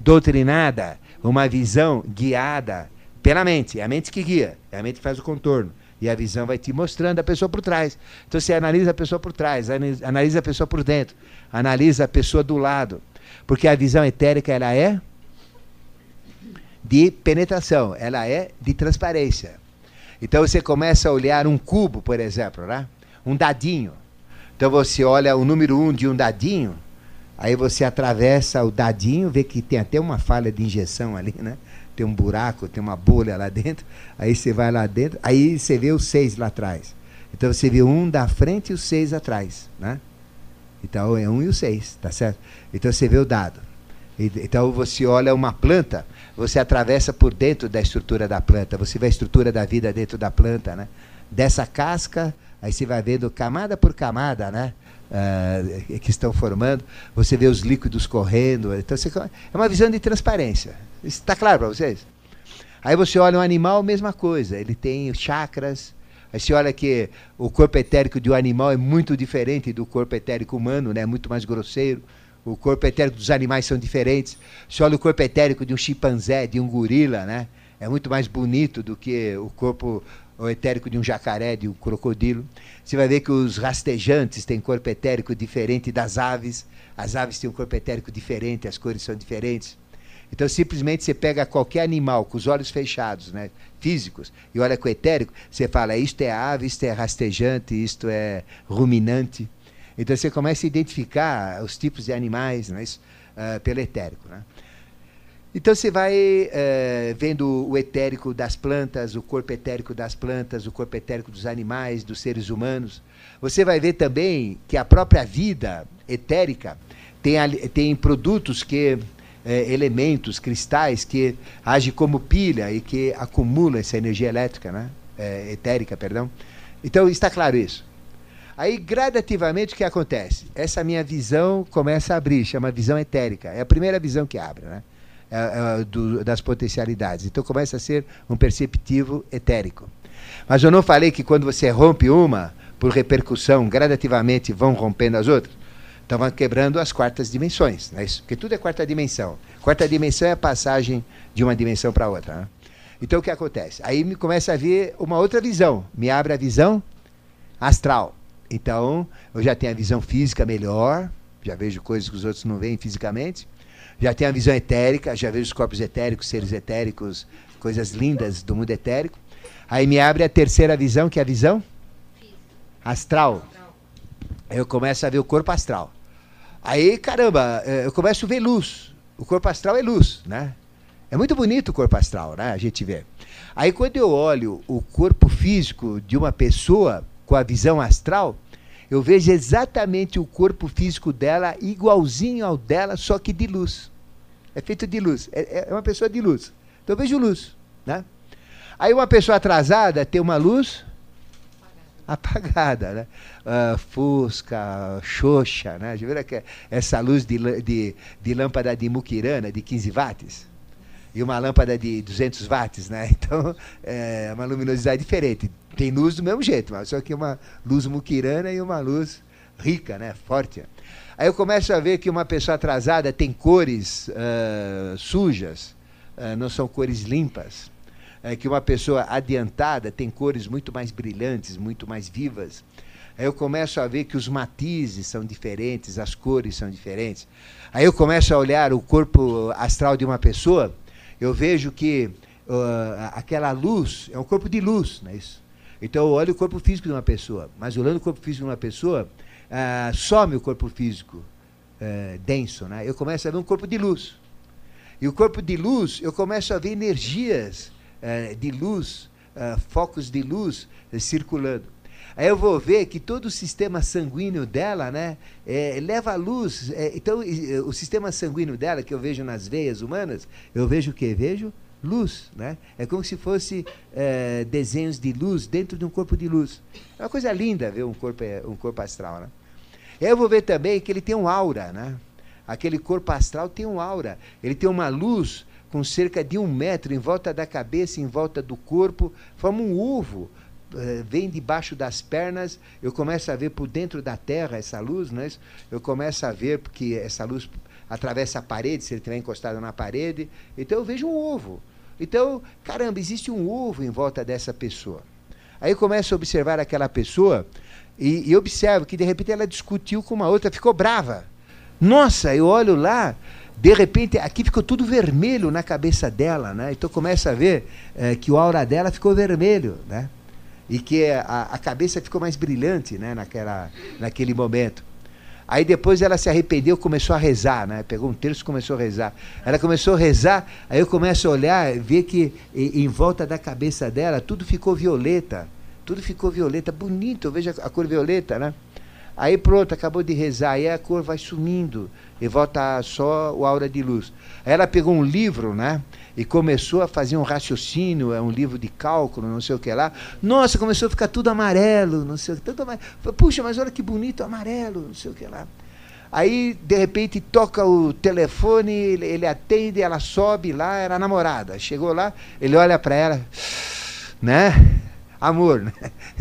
Doutrinada, uma visão guiada pela mente. É a mente que guia, é a mente que faz o contorno. E a visão vai te mostrando a pessoa por trás. Então você analisa a pessoa por trás, analisa a pessoa por dentro, analisa a pessoa do lado. Porque a visão etérica ela é de penetração, ela é de transparência. Então você começa a olhar um cubo, por exemplo, né? um dadinho. Então você olha o número um de um dadinho, aí você atravessa o dadinho, vê que tem até uma falha de injeção ali, né? Tem um buraco, tem uma bolha lá dentro, aí você vai lá dentro, aí você vê os seis lá atrás. Então você vê um da frente e os seis atrás, né? Então é um e o seis, tá certo? Então você vê o dado. Então você olha uma planta, você atravessa por dentro da estrutura da planta, você vê a estrutura da vida dentro da planta, né? Dessa casca, aí você vai vendo camada por camada, né? Uh, que estão formando, você vê os líquidos correndo. Então você, é uma visão de transparência. Está claro para vocês? Aí você olha um animal, mesma coisa. Ele tem chakras. Aí você olha que o corpo etérico de um animal é muito diferente do corpo etérico humano, né? Muito mais grosseiro. O corpo etérico dos animais são diferentes. Você olha o corpo etérico de um chimpanzé, de um gorila, né? É muito mais bonito do que o corpo o etérico de um jacaré, de um crocodilo. Você vai ver que os rastejantes têm corpo etérico diferente das aves. As aves têm um corpo etérico diferente, as cores são diferentes. Então, simplesmente você pega qualquer animal com os olhos fechados, né, físicos, e olha com o etérico, você fala, isto é ave, isto é rastejante, isto é ruminante. Então, você começa a identificar os tipos de animais né, isso, uh, pelo etérico. Né? Então, você vai uh, vendo o etérico das plantas, o corpo etérico das plantas, o corpo etérico dos animais, dos seres humanos. Você vai ver também que a própria vida etérica tem, tem produtos que é, elementos, cristais que agem como pilha e que acumulam essa energia elétrica, né? É, etérica, perdão. Então está claro isso. Aí, gradativamente, o que acontece? Essa minha visão começa a abrir, chama visão etérica. É a primeira visão que abre, né? É, é, do, das potencialidades. Então começa a ser um perceptivo etérico. Mas eu não falei que quando você rompe uma, por repercussão, gradativamente vão rompendo as outras? estavam quebrando as quartas dimensões, não é isso? Porque tudo é quarta dimensão. Quarta dimensão é a passagem de uma dimensão para outra. Né? Então o que acontece? Aí me começa a vir uma outra visão, me abre a visão astral. Então eu já tenho a visão física melhor, já vejo coisas que os outros não veem fisicamente. Já tenho a visão etérica, já vejo os corpos etéricos, seres etéricos, coisas lindas do mundo etérico. Aí me abre a terceira visão, que é a visão astral. Eu começo a ver o corpo astral. Aí, caramba, é, eu começo a ver luz. O corpo astral é luz, né? É muito bonito o corpo astral, né? A gente vê. Aí quando eu olho o corpo físico de uma pessoa com a visão astral, eu vejo exatamente o corpo físico dela igualzinho ao dela, só que de luz. É feito de luz. É, é uma pessoa de luz. Então eu vejo luz, né? Aí uma pessoa atrasada tem uma luz apagada, né? Uh, Fusca, Xoxa, né? Já viram que essa luz de, de, de lâmpada de muquirana de 15 watts? E uma lâmpada de 200 watts, né? Então, é uma luminosidade diferente. Tem luz do mesmo jeito, mas só que uma luz muquirana e uma luz rica, né? Forte. Aí eu começo a ver que uma pessoa atrasada tem cores uh, sujas, uh, não são cores limpas é, que uma pessoa adiantada tem cores muito mais brilhantes, muito mais vivas. Aí eu começo a ver que os matizes são diferentes, as cores são diferentes. Aí eu começo a olhar o corpo astral de uma pessoa, eu vejo que uh, aquela luz é um corpo de luz, não é isso? Então eu olho o corpo físico de uma pessoa, mas olhando o corpo físico de uma pessoa, uh, some o corpo físico uh, denso, né? Eu começo a ver um corpo de luz. E o corpo de luz, eu começo a ver energias eh, de luz, eh, focos de luz eh, circulando. Aí eu vou ver que todo o sistema sanguíneo dela, né, é, leva a luz. É, então, o sistema sanguíneo dela, que eu vejo nas veias humanas, eu vejo o quê? Vejo luz, né? É como se fosse é, desenhos de luz dentro de um corpo de luz. É uma coisa linda ver um corpo, um corpo astral, né? Eu vou ver também que ele tem um aura, né? Aquele corpo astral tem um aura. Ele tem uma luz com cerca de um metro em volta da cabeça, em volta do corpo, forma um ovo. Uh, vem debaixo das pernas, eu começo a ver por dentro da terra essa luz, né? eu começo a ver porque essa luz atravessa a parede, se ele estiver encostado na parede, então eu vejo um ovo. Então, caramba, existe um ovo em volta dessa pessoa. Aí eu começo a observar aquela pessoa e, e observo que de repente ela discutiu com uma outra, ficou brava. Nossa, eu olho lá, de repente aqui ficou tudo vermelho na cabeça dela, né? Então começa a ver é, que o aura dela ficou vermelho, né? E que a, a cabeça ficou mais brilhante, né? Naquela, naquele momento. Aí depois ela se arrependeu, começou a rezar, né? Pegou um terço e começou a rezar. Ela começou a rezar, aí eu começo a olhar, ver que em, volta da cabeça dela tudo ficou violeta. Tudo ficou violeta, bonito, eu vejo a, a cor violeta, né? Aí pronto, acabou de rezar, aí a cor vai sumindo e volta só o aura de luz. Aí ela pegou um livro, né? E começou a fazer um raciocínio, é um livro de cálculo, não sei o que lá. Nossa, começou a ficar tudo amarelo, não sei o que. Amarelo. Puxa, mas olha que bonito, amarelo, não sei o que lá. Aí, de repente, toca o telefone, ele, ele atende, ela sobe lá, era a namorada. Chegou lá, ele olha para ela, né? Amor, né?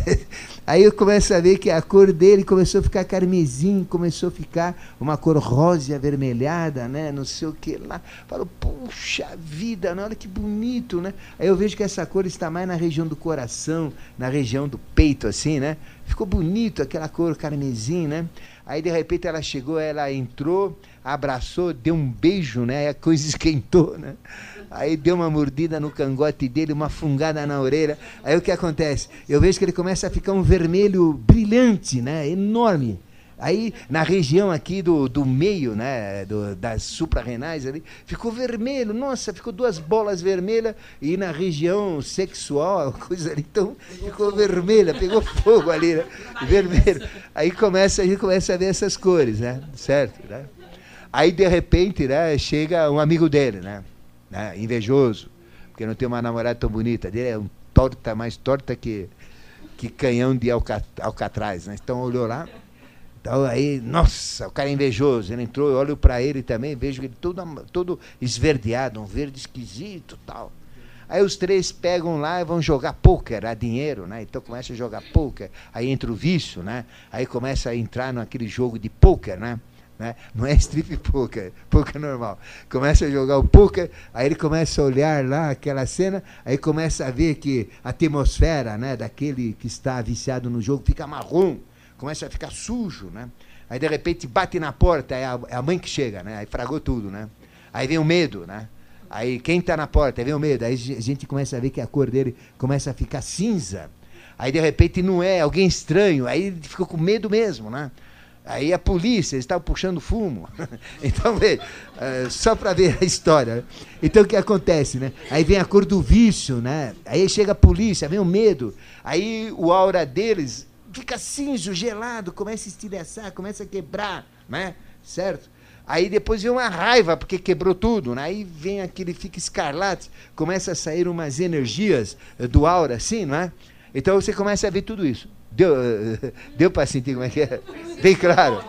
Aí eu começo a ver que a cor dele começou a ficar carmesim, começou a ficar uma cor rosa avermelhada, né? Não sei o que lá. Falo, puxa vida, né? olha que bonito, né? Aí eu vejo que essa cor está mais na região do coração, na região do peito, assim, né? Ficou bonito aquela cor carmesim, né? Aí de repente ela chegou, ela entrou, abraçou, deu um beijo, né? A coisa esquentou, né? Aí deu uma mordida no cangote dele, uma fungada na orelha. Aí o que acontece? Eu vejo que ele começa a ficar um vermelho brilhante, né? Enorme. Aí, na região aqui do, do meio, né, do, das suprarrenais ali, ficou vermelho. Nossa, ficou duas bolas vermelhas. E na região sexual, coisa ali, então, ficou vermelha, pegou fogo ali, né? Vermelho. Aí começa, a gente começa a ver essas cores, né? Certo? Né? Aí, de repente, né, chega um amigo dele, né? Né? Invejoso, porque não tem uma namorada tão bonita. Dele é um torta, mais torta que, que canhão de alcatraz, né? Então, olhou lá então aí, nossa, o cara é invejoso. Ele entrou, eu olho para ele também, vejo ele todo, todo esverdeado, um verde esquisito tal. Aí os três pegam lá e vão jogar pôquer, a dinheiro, né? Então começa a jogar pôquer, aí entra o vício, né? Aí começa a entrar naquele jogo de pôquer, né? Né? Não é strip poker, poker normal. Começa a jogar o poker, aí ele começa a olhar lá aquela cena, aí começa a ver que a atmosfera, né, daquele que está viciado no jogo fica marrom começa a ficar sujo, né? Aí de repente bate na porta, é a, é a mãe que chega, né? Aí fragou tudo, né? Aí vem o medo, né? Aí quem está na porta, aí vem o medo, aí a gente começa a ver que a cor dele começa a ficar cinza. Aí de repente não é alguém estranho, aí ele ficou com medo mesmo, né? Aí a polícia, eles estavam puxando fumo. então, veja, uh, só para ver a história. Então, o que acontece, né? Aí vem a cor do vício, né? Aí chega a polícia, vem o medo. Aí o aura deles fica cinzo, gelado, começa a estilhaçar, começa a quebrar, né? Certo? Aí depois vem uma raiva, porque quebrou tudo, né? Aí vem aquele, fica escarlate, começa a sair umas energias do aura, assim, não é? Então você começa a ver tudo isso. Deu, deu para sentir como é que é? Bem claro.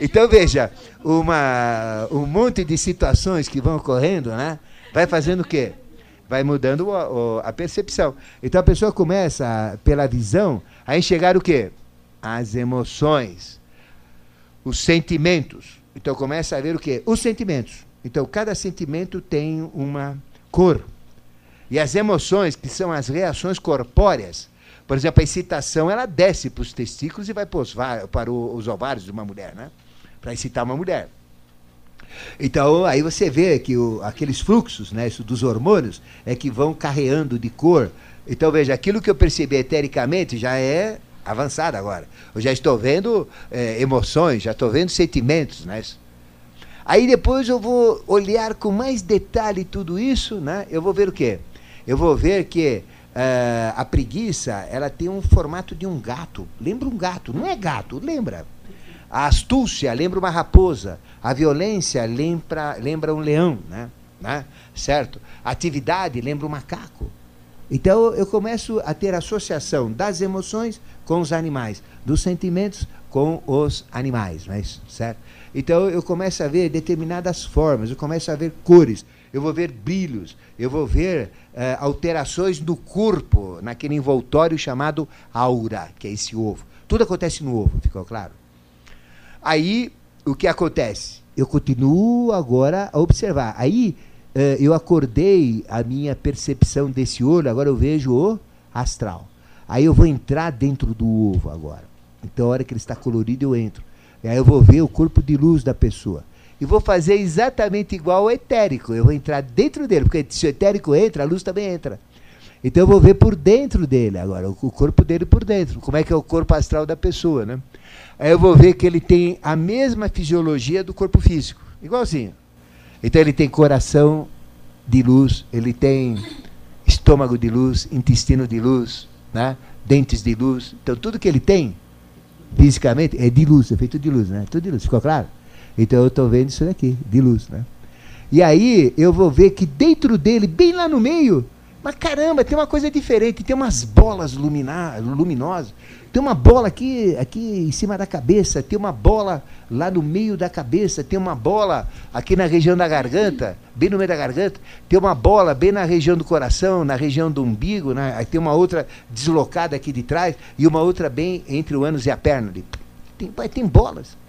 Então veja, uma, um monte de situações que vão ocorrendo, né? Vai fazendo o quê? Vai mudando a, a percepção. Então a pessoa começa, pela visão, a enxergar o quê? As emoções, os sentimentos. Então começa a ver o quê? Os sentimentos. Então cada sentimento tem uma cor. E as emoções, que são as reações corpóreas, por exemplo, a excitação, ela desce para os testículos e vai para os, ovários de uma mulher, né? Para excitar uma mulher. Então, aí você vê que o, aqueles fluxos né, dos hormônios é que vão carreando de cor então veja, aquilo que eu percebi etericamente já é avançado agora. Eu já estou vendo é, emoções, já estou vendo sentimentos, né? Aí depois eu vou olhar com mais detalhe tudo isso, né? Eu vou ver o quê? Eu vou ver que uh, a preguiça, ela tem um formato de um gato. Lembra um gato? Não é gato, lembra? A astúcia lembra uma raposa. A violência lembra, lembra um leão, né? né? Certo? A atividade lembra um macaco. Então eu começo a ter associação das emoções com os animais, dos sentimentos com os animais, não é certo? Então eu começo a ver determinadas formas, eu começo a ver cores, eu vou ver brilhos, eu vou ver uh, alterações do corpo naquele envoltório chamado aura, que é esse ovo. Tudo acontece no ovo, ficou claro? Aí o que acontece? Eu continuo agora a observar. Aí uh, eu acordei a minha percepção desse olho, agora eu vejo o astral. Aí eu vou entrar dentro do ovo agora. Então, a hora que ele está colorido, eu entro. Aí eu vou ver o corpo de luz da pessoa. E vou fazer exatamente igual ao etérico. Eu vou entrar dentro dele, porque se o etérico entra, a luz também entra. Então eu vou ver por dentro dele agora, o corpo dele por dentro. Como é que é o corpo astral da pessoa, né? Aí eu vou ver que ele tem a mesma fisiologia do corpo físico, igualzinho. Então ele tem coração de luz, ele tem estômago de luz, intestino de luz, né? dentes de luz. Então tudo que ele tem fisicamente é de luz, é feito de luz, né? Tudo de luz, ficou claro? Então eu estou vendo isso daqui, de luz, né? E aí eu vou ver que dentro dele, bem lá no meio, mas caramba, tem uma coisa diferente, tem umas bolas luminosas. Tem uma bola aqui, aqui em cima da cabeça, tem uma bola lá no meio da cabeça, tem uma bola aqui na região da garganta, bem no meio da garganta, tem uma bola bem na região do coração, na região do umbigo, né? aí tem uma outra deslocada aqui de trás e uma outra bem entre o ânus e a perna. Tem, tem bolas.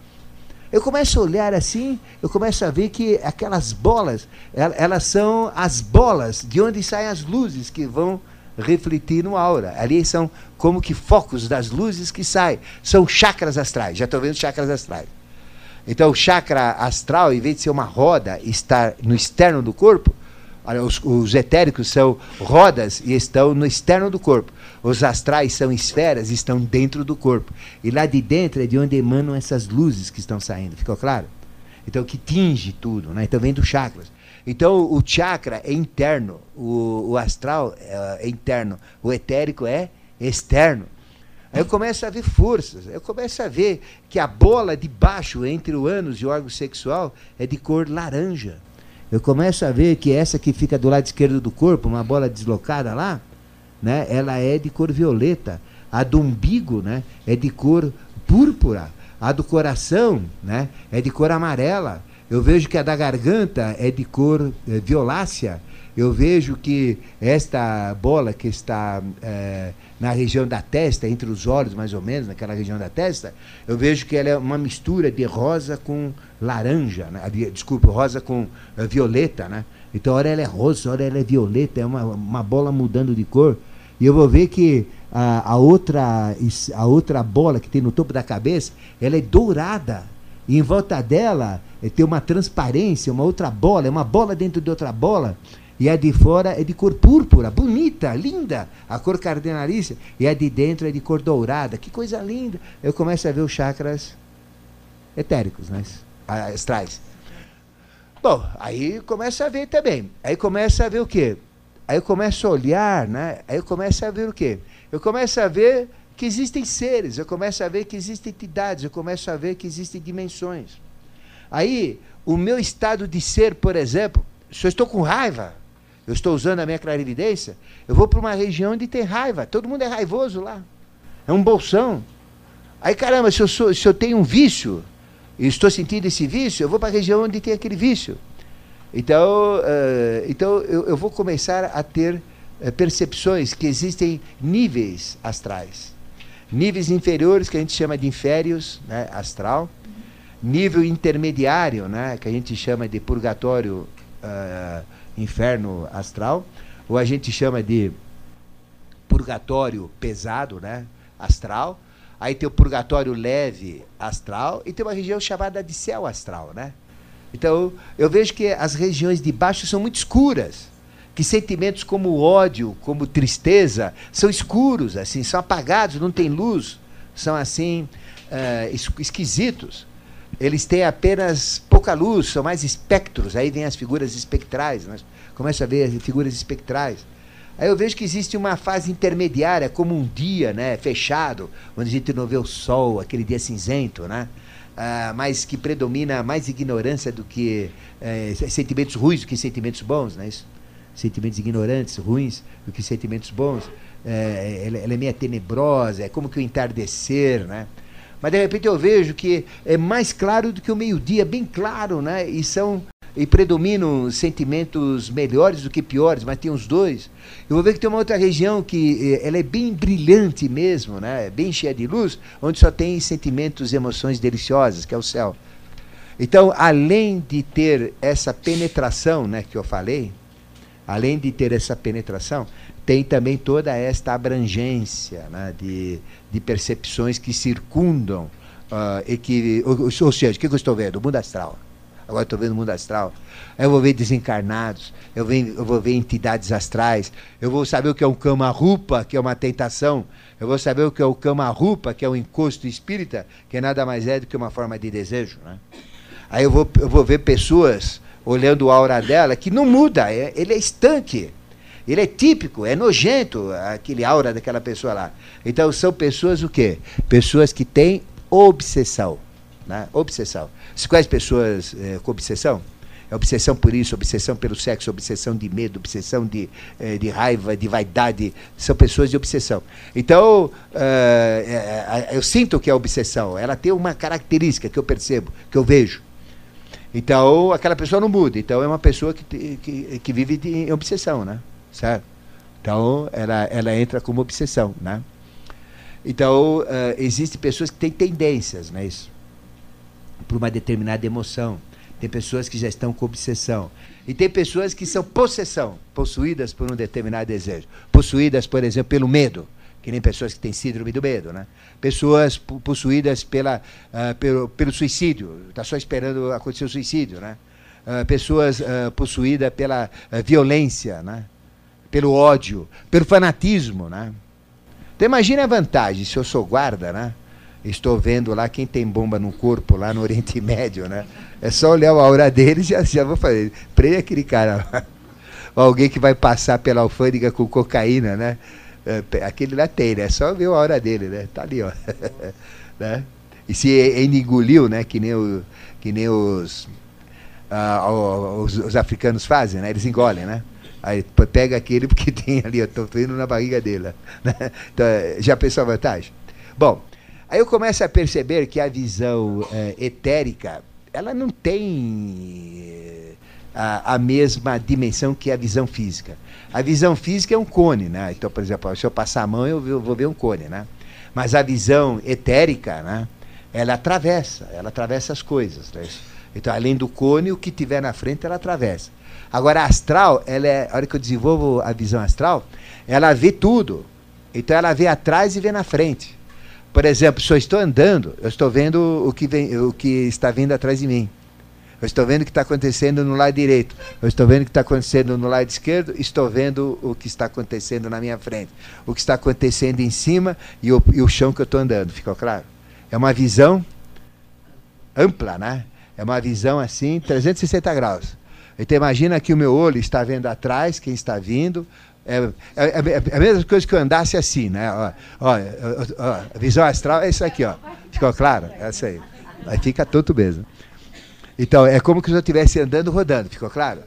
Eu começo a olhar assim, eu começo a ver que aquelas bolas, elas são as bolas de onde saem as luzes que vão refletir no aura. Ali são como que focos das luzes que saem. São chakras astrais. Já estou vendo chakras astrais. Então, o chakra astral, em vez de ser uma roda, estar no externo do corpo, os, os etéricos são rodas e estão no externo do corpo. Os astrais são esferas e estão dentro do corpo. E lá de dentro é de onde emanam essas luzes que estão saindo. Ficou claro? Então, que tinge tudo. Né? Então, vem dos chakras. Então, o chakra é interno, o, o astral é, é interno, o etérico é externo. Aí eu começo a ver forças, eu começo a ver que a bola de baixo entre o ânus e o órgão sexual é de cor laranja. Eu começo a ver que essa que fica do lado esquerdo do corpo, uma bola deslocada lá, né, ela é de cor violeta. A do umbigo né, é de cor púrpura. A do coração né, é de cor amarela. Eu vejo que a da garganta é de cor é, violácea. Eu vejo que esta bola que está é, na região da testa, entre os olhos mais ou menos, naquela região da testa, eu vejo que ela é uma mistura de rosa com laranja, né? desculpa, rosa com uh, violeta, né? Então, hora ela é rosa, hora ela é violeta, é uma, uma bola mudando de cor. E eu vou ver que a, a, outra, a outra bola que tem no topo da cabeça, ela é dourada. E em volta dela é, tem uma transparência, uma outra bola, é uma bola dentro de outra bola. E a de fora é de cor púrpura, bonita, linda, a cor cardenalícia. E a de dentro é de cor dourada, que coisa linda. Eu começo a ver os chakras etéricos, né? Astrais. Bom, aí começa a ver também. Aí começa a ver o quê? Aí eu começo a olhar, né? Aí eu começo a ver o quê? Eu começo a ver que existem seres, eu começo a ver que existem entidades, eu começo a ver que existem dimensões. Aí, o meu estado de ser, por exemplo, se eu estou com raiva, eu estou usando a minha clarividência, eu vou para uma região onde tem raiva, todo mundo é raivoso lá. É um bolsão. Aí, caramba, se eu, sou, se eu tenho um vício, estou sentindo esse vício, eu vou para a região onde tem aquele vício. Então, uh, então eu, eu, vou começar a ter uh, percepções que existem níveis astrais. Níveis inferiores, que a gente chama de inférios, né, astral. Nível intermediário, né, que a gente chama de purgatório, uh, inferno astral. Ou a gente chama de purgatório pesado, né, astral. Aí tem o purgatório leve astral e tem uma região chamada de céu astral, né? Então, eu vejo que as regiões de baixo são muito escuras que sentimentos como ódio, como tristeza, são escuros, assim, são apagados, não tem luz, são assim uh, esquisitos. Eles têm apenas pouca luz, são mais espectros. Aí vem as figuras espectrais, né? começa a ver as figuras espectrais. Aí eu vejo que existe uma fase intermediária, como um dia, né, fechado, onde a gente não vê o sol, aquele dia cinzento, né? Uh, mas que predomina mais ignorância do que uh, sentimentos ruins do que sentimentos bons, né? Isso? sentimentos ignorantes, ruins, do que sentimentos bons. É, ela, ela, é meio tenebrosa, é como que o entardecer, né? Mas de repente eu vejo que é mais claro do que o meio-dia, bem claro, né? E são e predominam sentimentos melhores do que piores, mas tem os dois. Eu vou ver que tem uma outra região que eh, ela é bem brilhante mesmo, né? Bem cheia de luz, onde só tem sentimentos e emoções deliciosas, que é o céu. Então, além de ter essa penetração, né, que eu falei, além de ter essa penetração, tem também toda esta abrangência né, de, de percepções que circundam, uh, e que, ou, ou seja, o que eu estou vendo? O mundo astral. Agora estou vendo o mundo astral. Eu vou ver desencarnados, eu, eu vou ver entidades astrais, eu vou saber o que é um cama-rupa, que é uma tentação, eu vou saber o que é o cama-rupa, que é um encosto espírita, que nada mais é do que uma forma de desejo. Né? Aí eu vou, eu vou ver pessoas olhando a aura dela, que não muda, é, ele é estanque. Ele é típico, é nojento aquele aura daquela pessoa lá. Então são pessoas o quê? Pessoas que têm obsessão. Né? Obsessão. Conhece pessoas é, com obsessão? É obsessão por isso, obsessão pelo sexo, obsessão de medo, obsessão de, é, de raiva, de vaidade. São pessoas de obsessão. Então, uh, eu sinto que é obsessão. Ela tem uma característica que eu percebo, que eu vejo. Então, aquela pessoa não muda. Então, é uma pessoa que, que, que vive de obsessão, né? Certo? Então, ela, ela entra como obsessão, né? Então, uh, existem pessoas que têm tendências, né? Isso, para uma determinada emoção. tem pessoas que já estão com obsessão. E tem pessoas que são possessão, possuídas por um determinado desejo. Possuídas, por exemplo, pelo medo, que nem pessoas que têm síndrome do medo. Né? Pessoas possuídas pela, uh, pelo, pelo suicídio, está só esperando acontecer o suicídio. Né? Uh, pessoas uh, possuídas pela violência, né? pelo ódio, pelo fanatismo. Né? Então imagine a vantagem, se eu sou guarda, né? Estou vendo lá quem tem bomba no corpo lá no Oriente Médio, né? É só olhar a aura deles e já, já vou fazer. Prende aquele cara lá. Alguém que vai passar pela alfândega com cocaína, né? É, aquele lá tem, né? É só ver a hora dele, né? Tá ali, ó. né? E se engoliu, né? Que nem, o, que nem os, ah, os, os, africanos fazem, né? Eles engolem, né? Aí pega aquele porque tem ali, eu tô vendo na barriga dele. Né? Então, já pensou a vantagem? Bom, Aí eu começo a perceber que a visão é, etérica, ela não tem eh, a, a, mesma dimensão que a visão física. A visão física é um cone, né? Então, por exemplo, se eu passar a mão, eu vou ver um cone, né? Mas a visão etérica, né? Ela atravessa, ela atravessa as coisas. Né? Então, além do cone, o que tiver na frente, ela atravessa. Agora, a astral, ela é, a hora que eu desenvolvo a visão astral, ela vê tudo. Então, ela vê atrás e vê na frente. Por exemplo, se eu estou andando, eu estou vendo o que, vem, o que está vindo atrás de mim. Eu estou vendo o que está acontecendo no lado direito. Eu estou vendo o que está acontecendo no lado esquerdo. Estou vendo o que está acontecendo na minha frente. O que está acontecendo em cima e o, e o chão que eu estou andando. Ficou claro? É uma visão ampla, né? É uma visão assim, 360 graus. Então imagina que o meu olho está vendo atrás, quem está vindo, é, é, é, é, a mesma coisa que eu andasse assim, né? Ó, ó, ó, a visão astral é isso aqui, ó. Ficou claro? É isso aí. Aí fica tudo mesmo. Então, é como se eu estivesse andando rodando, ficou claro?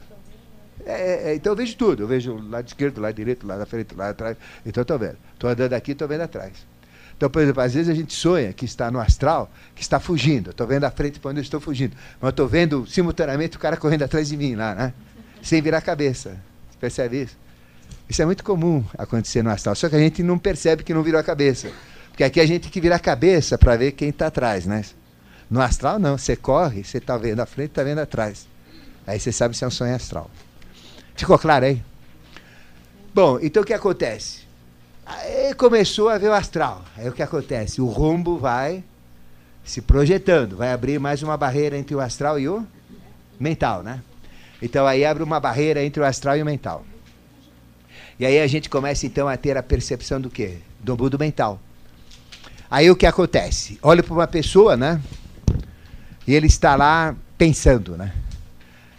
É, é, então eu vejo tudo. Eu vejo lado esquerdo, lado direito, lado da frente, lado atrás. Então estou vendo. Estou andando aqui, estou vendo atrás. Então, por exemplo, às vezes a gente sonha que está no astral, que está fugindo. Estou vendo a frente para onde eu estou fugindo. Mas estou vendo simultaneamente o cara correndo atrás de mim lá, né? Sem virar a cabeça. Você percebe isso? Isso é muito comum acontecer no astral, só que a gente não percebe que não virou a cabeça. Porque aqui a gente tem que virar a cabeça para ver quem está atrás, né? No astral não, você corre, você está vendo a frente, está vendo atrás. Aí você sabe se é um sonho astral. Ficou claro aí? Bom, então o que acontece? Aí começou a ver o astral. Aí o que acontece? O rombo vai se projetando, vai abrir mais uma barreira entre o astral e o mental, né? Então aí abre uma barreira entre o astral e o mental. E aí a gente começa então a ter a percepção do quê? Do mundo mental. Aí o que acontece? Olho para uma pessoa, né? E ele está lá pensando, né?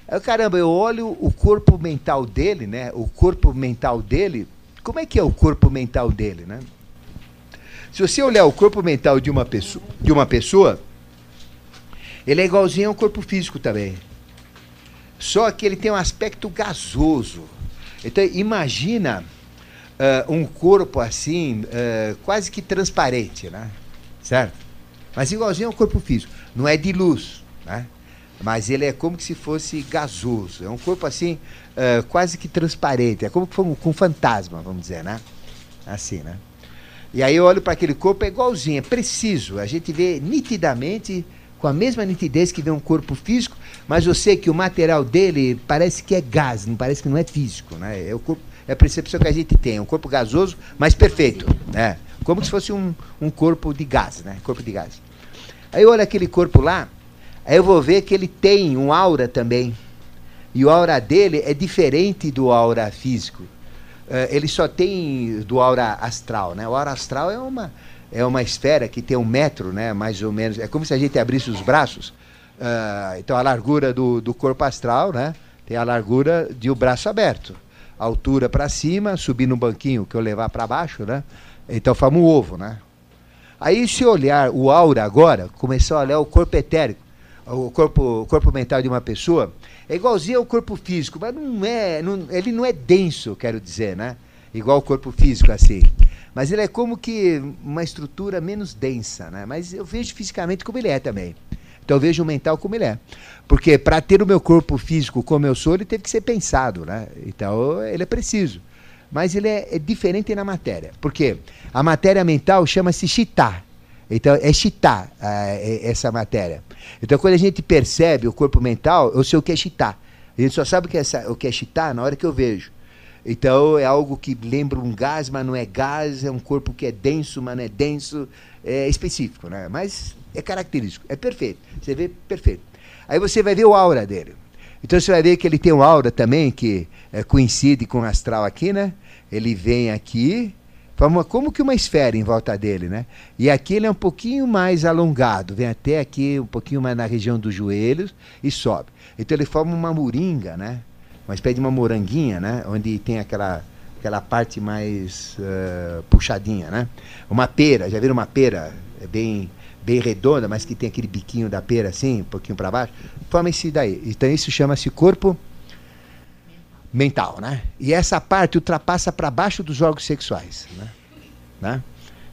Aí, caramba, eu olho o corpo mental dele, né? O corpo mental dele, como é que é o corpo mental dele, né? Se você olhar o corpo mental de uma pessoa, de uma pessoa, ele é igualzinho ao corpo físico também. Só que ele tem um aspecto gasoso. Então, imagina uh, um corpo assim, uh, quase que transparente, né? Certo? Mas igualzinho ao corpo físico. Não é de luz, né? Mas ele é como se fosse gasoso. É um corpo assim, uh, quase que transparente. É como com, com fantasma, vamos dizer, né? Assim, né? E aí eu olho para aquele corpo, é igualzinho, é preciso. A gente vê nitidamente com a mesma nitidez que vê um corpo físico, mas eu sei que o material dele parece que é gás, não parece que não é físico, né? É o corpo, é a percepção que a gente tem, é um corpo gasoso, mas perfeito, né? Como se fosse um, um corpo de gás, né? Corpo de gás. Aí eu olho aquele corpo lá, aí eu vou ver que ele tem um aura também. E o aura dele é diferente do aura físico. Uh, ele só tem do aura astral, né? O aura astral é uma é uma esfera que tem um metro, né, mais ou menos. É como se a gente abrisse os braços. Uh, então a largura do, do corpo astral, né, tem a largura de o braço aberto. Altura para cima, subir no banquinho que eu levar para baixo, né? Então faz um ovo, né? Aí se olhar o aura agora, começar a olhar o corpo etérico, o corpo, o corpo mental de uma pessoa, é igualzinho ao corpo físico, mas não é, não, ele não é denso, quero dizer, né? Igual o corpo físico assim. Mas ele é como que uma estrutura menos densa, né? Mas eu vejo fisicamente como ele é também. Então eu vejo o mental como ele é. Porque para ter o meu corpo físico como eu sou, ele teve que ser pensado, né? Então ele é preciso. Mas ele é, é diferente na matéria. Por quê? A matéria mental chama-se chitá. Então, é chitar uh, essa matéria. Então, quando a gente percebe o corpo mental, eu sei o que é chitar. A gente só sabe o que é, o que é chitar na hora que eu vejo. Então, é algo que lembra um gás, mas não é gás, é um corpo que é denso, mas não é denso, é específico, né? Mas é característico, é perfeito. Você vê perfeito. Aí você vai ver o aura dele. Então você vai ver que ele tem um aura também que é, coincide com o astral aqui, né? Ele vem aqui, forma como que uma esfera em volta dele, né? E aqui ele é um pouquinho mais alongado, vem até aqui um pouquinho mais na região dos joelhos e sobe. Então ele forma uma moringa, né? Uma espécie de uma moranguinha, né? Onde tem aquela aquela parte mais uh, puxadinha, né? Uma pera, já viram uma pera? É bem bem redonda, mas que tem aquele biquinho da pera assim, um pouquinho para baixo, forma esse daí. Então isso chama-se corpo mental, né? E essa parte ultrapassa para baixo dos órgãos sexuais, né? né?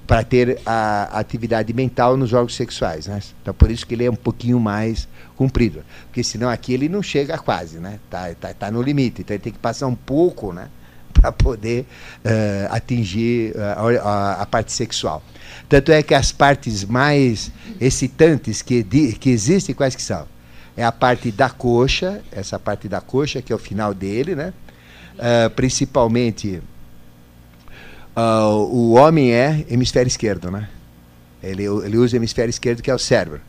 Para ter a atividade mental nos órgãos sexuais, né? Então por isso que ele é um pouquinho mais comprido, porque senão aqui ele não chega quase, né? Tá, tá, tá no limite, então ele tem que passar um pouco, né? Para poder uh, atingir uh, a, a parte sexual. Tanto é que as partes mais excitantes que, que existem, quais que são? É a parte da coxa, essa parte da coxa, que é o final dele, né? Uh, principalmente uh, o homem é hemisfério esquerdo, né? Ele, ele usa o hemisfério esquerdo, que é o cérebro.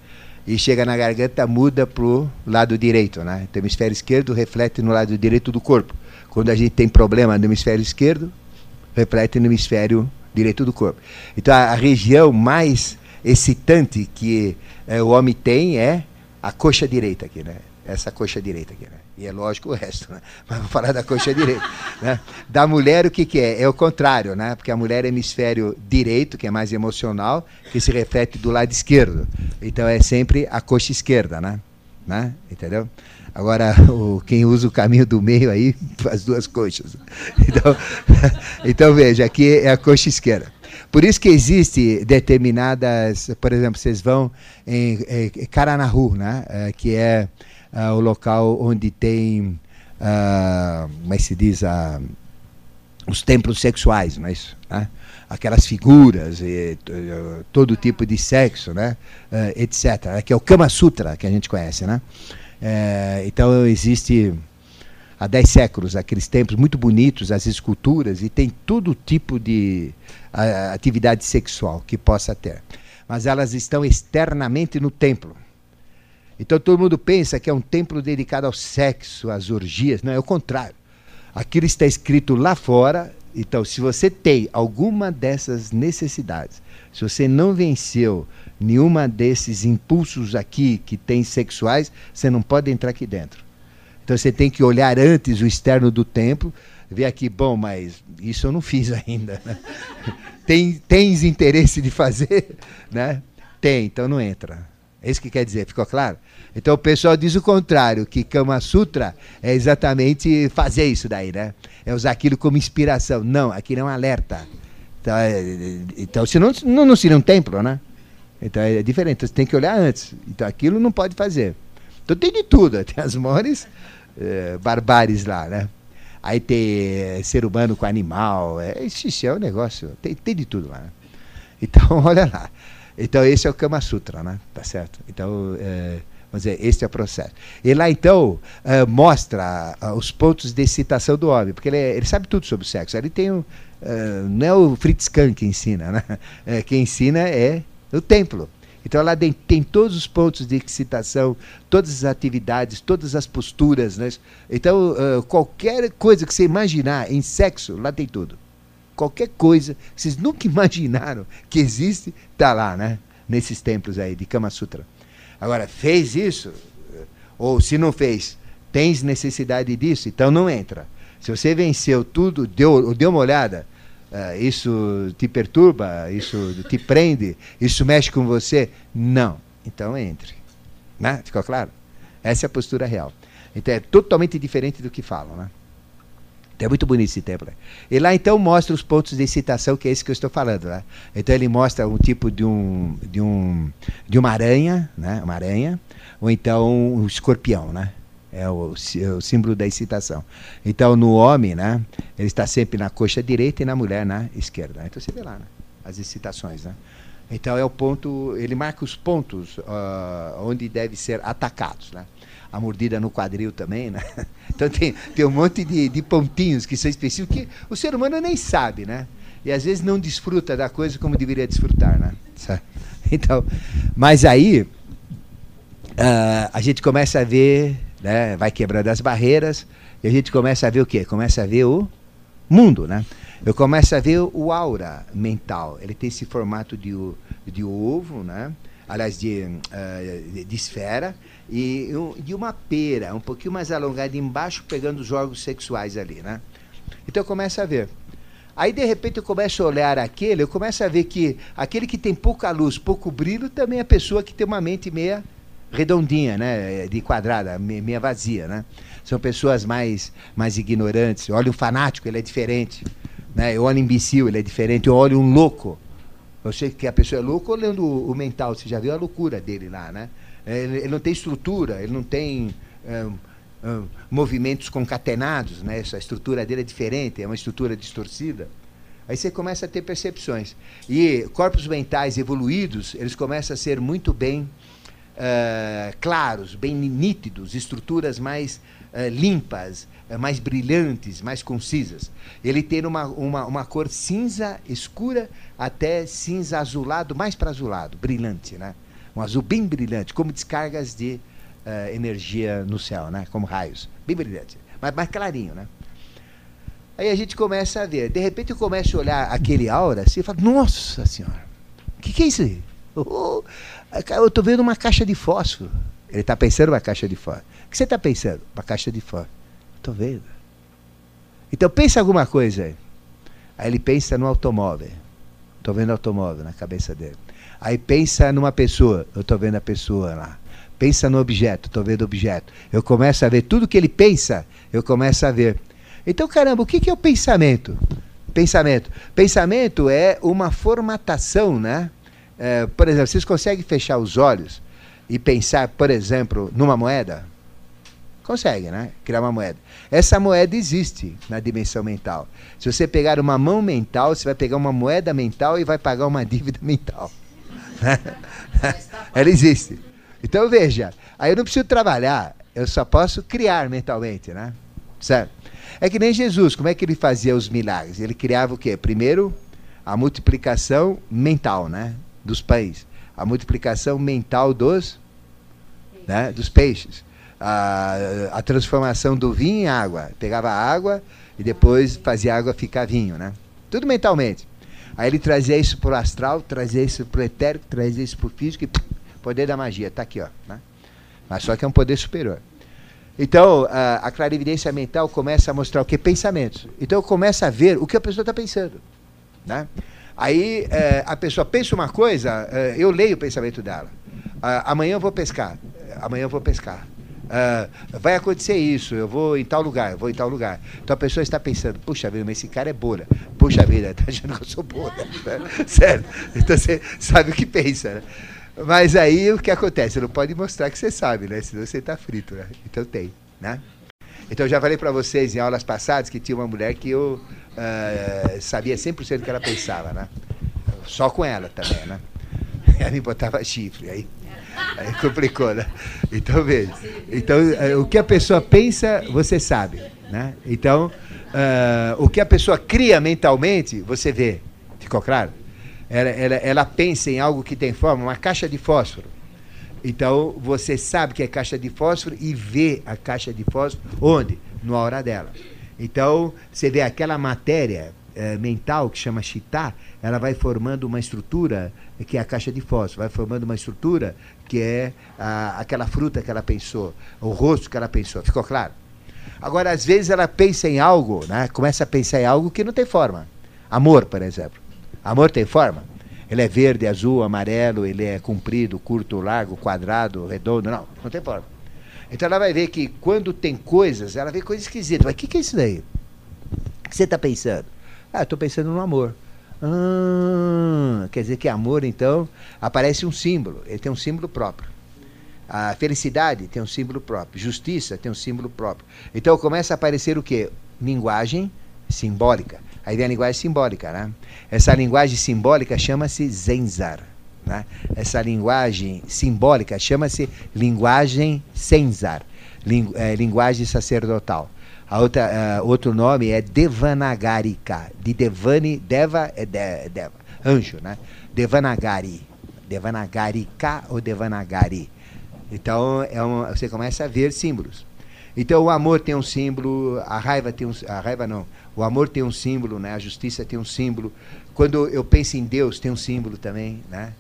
E chega na garganta, muda para o lado direito, né? Então, o hemisfério esquerdo reflete no lado direito do corpo. Quando a gente tem problema no hemisfério esquerdo, reflete no hemisfério direito do corpo. Então a, a região mais excitante que é, o homem tem é a coxa direita aqui, né? Essa coxa direita aqui, né? E é lógico o resto, né? Mas vou falar da coxa direita. Né? Da mulher, o que, que é? É o contrário, né? Porque a mulher é hemisfério direito, que é mais emocional, que se reflete do lado esquerdo. Então é sempre a coxa esquerda, né? né? Entendeu? Agora, o, quem usa o caminho do meio aí, as duas coxas. Então, então, veja, aqui é a coxa esquerda. Por isso que existe determinadas, por exemplo, vocês vão em, em né? É, que é uh, o local onde tem, uh, como é se diz, uh, os templos sexuais, não é isso? Né? Aquelas figuras, e, todo tipo de sexo, né? Uh, etc. Que é o Kama Sutra que a gente conhece, né? É, então existe há 10 séculos aqueles templos muito bonitos, as esculturas, e tem todo tipo de atividade sexual que possa ter. Mas elas estão externamente no templo. Então todo mundo pensa que é um templo dedicado ao sexo, às orgias. Não, é o contrário. Aquilo está escrito lá fora. Então, se você tem alguma dessas necessidades, se você não venceu nenhuma desses impulsos aqui que tem sexuais, você não pode entrar aqui dentro. Então você tem que olhar antes o externo do templo, ver aqui, bom, mas isso eu não fiz ainda. Né? Tem, tens interesse de fazer? Né? Tem, então não entra. É isso que quer dizer, ficou claro? Então o pessoal diz o contrário, que Kama Sutra é exatamente fazer isso daí, né? É usar aquilo como inspiração. Não, aquilo é um alerta. Então, é, então senão não, não seria um templo, né? Então é diferente, então, você tem que olhar antes. Então aquilo não pode fazer. Então tem de tudo, tem as maiores é, barbares lá, né? Aí tem é, ser humano com animal, é, isso é um negócio, tem, tem de tudo lá. Né? Então, olha lá. Então esse é o Kama Sutra, né? Tá certo? Então, é, vamos dizer, esse é o processo. E lá então uh, mostra uh, os pontos de excitação do homem, porque ele, é, ele sabe tudo sobre o sexo. Ele tem um, uh, não é o Fritz Kahn que ensina, né? É, quem ensina é o templo. Então lá tem, tem, todos os pontos de excitação, todas as atividades, todas as posturas. Né? Então, uh, qualquer coisa que você imaginar em sexo, lá tem tudo. Qualquer coisa que vocês nunca imaginaram que existe, está lá, né? Nesses templos aí de Kama Sutra. Agora, fez isso? Ou se não fez, tens necessidade disso? Então não entra. Se você venceu tudo, deu, deu uma olhada, uh, isso te perturba, isso te prende, isso mexe com você? Não. Então entre. Né? Ficou claro? Essa é a postura real. Então é totalmente diferente do que falam. Né? É muito bonito esse templo. E lá então mostra os pontos de excitação, que é esse que eu estou falando. Né? Então ele mostra um tipo de, um, de, um, de uma aranha, né? uma aranha, ou então um escorpião. Né? é o, é o, símbolo da excitação. Então, no homem, né, ele está sempre na coxa direita e na mulher na esquerda. Então, você vê lá né, as excitações. Né? Então é o ponto, ele marca os pontos uh, onde deve ser atacados, né? A mordida no quadril também, né? Então tem, tem um monte de, de pontinhos que são específicos que o ser humano nem sabe, né? E às vezes não desfruta da coisa como deveria desfrutar, né? Então, mas aí uh, a gente começa a ver, né? Vai quebrando as barreiras e a gente começa a ver o quê? Começa a ver o mundo, né? Eu começo a ver o aura mental. Ele tem esse formato de, de ovo, né? Aliás, de, uh, de esfera, e de uma pera, um pouquinho mais alongada embaixo, pegando os órgãos sexuais ali. Né? Então eu começo a ver. Aí, de repente, eu começo a olhar aquele, eu começo a ver que aquele que tem pouca luz, pouco brilho, também é a pessoa que tem uma mente meia redondinha, né? De quadrada, meia vazia, né? São pessoas mais, mais ignorantes. Olha o fanático, ele é diferente. Né? Eu olho imbecil, ele é diferente. Eu olho um louco. Eu sei que a pessoa é louca olhando o, mental. Você já viu a loucura dele lá, né? Ele, ele não tem estrutura, ele não tem movimentos concatenados, né? Essa estrutura dele é diferente, é uma estrutura distorcida. Aí você começa a ter percepções. E corpos mentais evoluídos, eles começam a ser muito bem claros, bem nítidos, estruturas mais uh, limpas, uh, mais brilhantes, mais concisas. Ele tem uma, uma, uma cor cinza escura até cinza azulado, mais para azulado, brilhante, né? Um azul bem brilhante, como descargas de energia no céu, né? Como raios, bem brilhante, mas mais clarinho, né? Aí a gente começa a ver. De repente eu começo a olhar aquele aura assim e falo, nossa senhora, o que, que é isso aí? Oh, eu estou vendo uma caixa de fósforo. Ele está pensando uma caixa de fósforo. O que você está pensando? Uma caixa de fósforo. Estou vendo. Então pensa alguma coisa aí. Aí ele pensa no automóvel. Estou vendo automóvel na cabeça dele. Aí pensa numa pessoa. Eu estou vendo a pessoa lá. Pensa no objeto. Estou vendo o objeto. Eu começo a ver tudo que ele pensa. Eu começo a ver. Então, caramba, o que, que é o pensamento? Pensamento. Pensamento é uma formatação, né? É, por exemplo, vocês conseguem fechar os olhos e pensar, por exemplo, numa moeda? Consegue, né? Criar uma moeda. Essa moeda existe na dimensão mental. Se você pegar uma mão mental, você vai pegar uma moeda mental e vai pagar uma dívida mental. Ela existe. Então veja, aí eu não preciso trabalhar, eu só posso criar mentalmente, né? Certo? É que nem Jesus, como é que ele fazia os milagres? Ele criava o quê? Primeiro, a multiplicação mental, né? dos pães, a multiplicação mental dos, né, dos peixes, a, a transformação do vinho em água. Pegava água e depois fazia água ficar vinho, né? Tudo mentalmente. Aí ele trazia isso para o astral, trazia isso para o etérico, trazia isso para o físico e poder da magia, está aqui, ó. Né? Mas só que é um poder superior. Então, a, a clarividência mental começa a mostrar o que? Pensamentos. Então, começa a ver o que a pessoa está pensando. Né? Aí é, a pessoa pensa uma coisa, é, eu leio o pensamento dela. Ah, amanhã eu vou pescar. Amanhã eu vou pescar. Ah, vai acontecer isso, eu vou em tal lugar, eu vou em tal lugar. Então a pessoa está pensando, puxa vida, mas esse cara é bolha. Puxa vida, está achando que eu sou bolha. Sério. Então você sabe o que pensa, né? Mas aí o que acontece? Você não pode mostrar que você sabe, né? Senão você está frito, né? Então tem, né? Então eu já falei para vocês em aulas passadas que tinha uma mulher que eu uh, sabia 100% do que ela pensava, né? Só com ela também, né? Ela me botava chifre, aí, aí complicou, né? Então, veja. Então, uh, o que a pessoa pensa, você sabe, né? Então, uh, o que a pessoa cria mentalmente, você vê. Ficou claro? Ela, ela, ela pensa em algo que tem forma, uma caixa de fósforo. Então, você sabe que é caixa de fósforo e vê a caixa de fósforo onde? No hora dela. Então, você vê aquela matéria é, mental que chama chitá, ela vai formando uma estrutura que é a caixa de fósforo, vai formando uma estrutura que é a, aquela fruta que ela pensou, o rosto que ela pensou. Ficou claro? Agora, às vezes ela pensa em algo, né? começa a pensar em algo que não tem forma. Amor, por exemplo. Amor tem forma? Ele é verde, azul, amarelo, ele é comprido, curto, largo, quadrado, redondo. Não, não tem forma. Então ela vai ver que quando tem coisas, ela vê coisas esquisitas. Mas o que, que é isso daí? O que você está pensando? Ah, estou pensando no amor. Ah, quer dizer que amor, então, aparece um símbolo. Ele tem um símbolo próprio. A felicidade tem um símbolo próprio. Justiça tem um símbolo próprio. Então começa a aparecer o quê? Linguagem simbólica. Aí vem a linguagem simbólica, né? Essa linguagem simbólica chama-se Zenzar. né? essa linguagem simbólica, chama-se linguagem senzar, ling, é, linguagem sacerdotal. A outra, uh, outro nome é Devanagarika, de Devani, Deva é de, Deva, anjo, né? Devanagari, Devanagarika ou Devanagari. Então é uma, você começa a ver símbolos. Então o amor tem um símbolo, a raiva tem um, a raiva não, o amor tem um símbolo, né? A justiça tem um símbolo. Quando eu penso em Deus tem um símbolo também, né?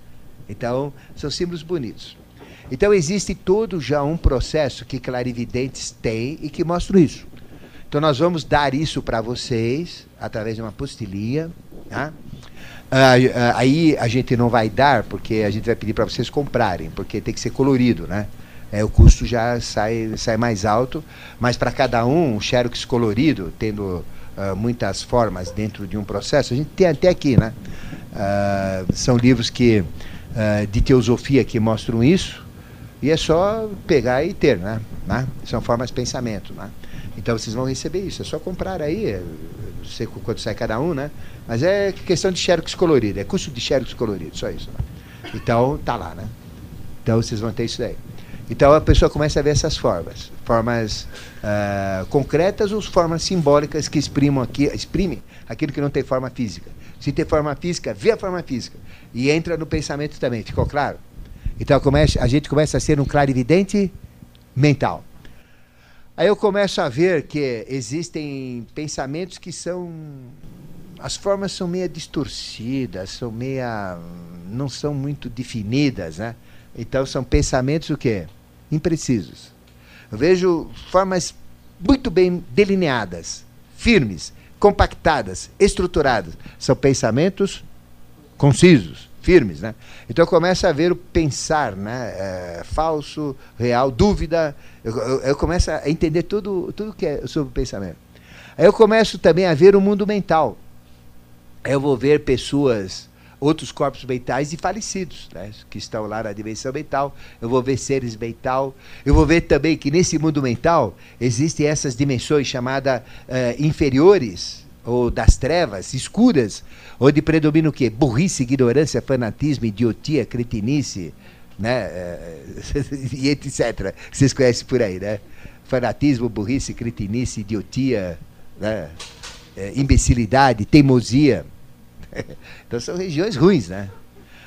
Então são símbolos bonitos. Então existe todo já um processo que clarividentes têm e que mostra isso. Então nós vamos dar isso para vocês através de uma postilha. Tá? Ah, ah, aí a gente não vai dar porque a gente vai pedir para vocês comprarem, porque tem que ser colorido, né? É, o custo já sai, sai mais alto, mas para cada um, o xerox colorido, tendo uh, muitas formas dentro de um processo, a gente tem até aqui, né? Uh, são livros que uh, de teosofia que mostram isso, e é só pegar e ter, né? né? São formas de pensamento, né? Então vocês vão receber isso. É só comprar aí, é, não sei quanto sai cada um, né? Mas é questão de xerox colorido, é custo de xerox colorido, só isso. Né? Então tá lá, né? Então vocês vão ter isso daí. Então a pessoa começa a ver essas formas, formas uh, concretas ou formas simbólicas que exprimam aqui, exprimem aquilo que não tem forma física. Se tem forma física, vê a forma física e entra no pensamento também. Ficou claro? Então começa, a gente começa a ser um clarividente mental. Aí eu começo a ver que existem pensamentos que são. As formas são meio distorcidas, são meia. não são muito definidas, né? Então são pensamentos o quê? Imprecisos. Eu vejo formas muito bem delineadas, firmes, compactadas, estruturadas. São pensamentos concisos firmes, né? Então começa a ver o pensar, né? É, falso, real, dúvida. Eu, eu, eu, começo a entender tudo, tudo que é sobre o pensamento. Aí eu começo também a ver o mundo mental. Eu vou ver pessoas, outros corpos mentais e falecidos, né? Que estão lá na dimensão mental. Eu vou ver seres mental. Eu vou ver também que nesse mundo mental existem essas dimensões chamadas uh, inferiores ou das trevas escuras, onde predomina o quê? Burrice, ignorância, fanatismo, idiotia, cretinice, né? Eh, e etc. Vocês conhecem por aí, né? Fanatismo, burrice, cretinice, idiotia, né? É, imbecilidade, teimosia. então são regiões ruins, né?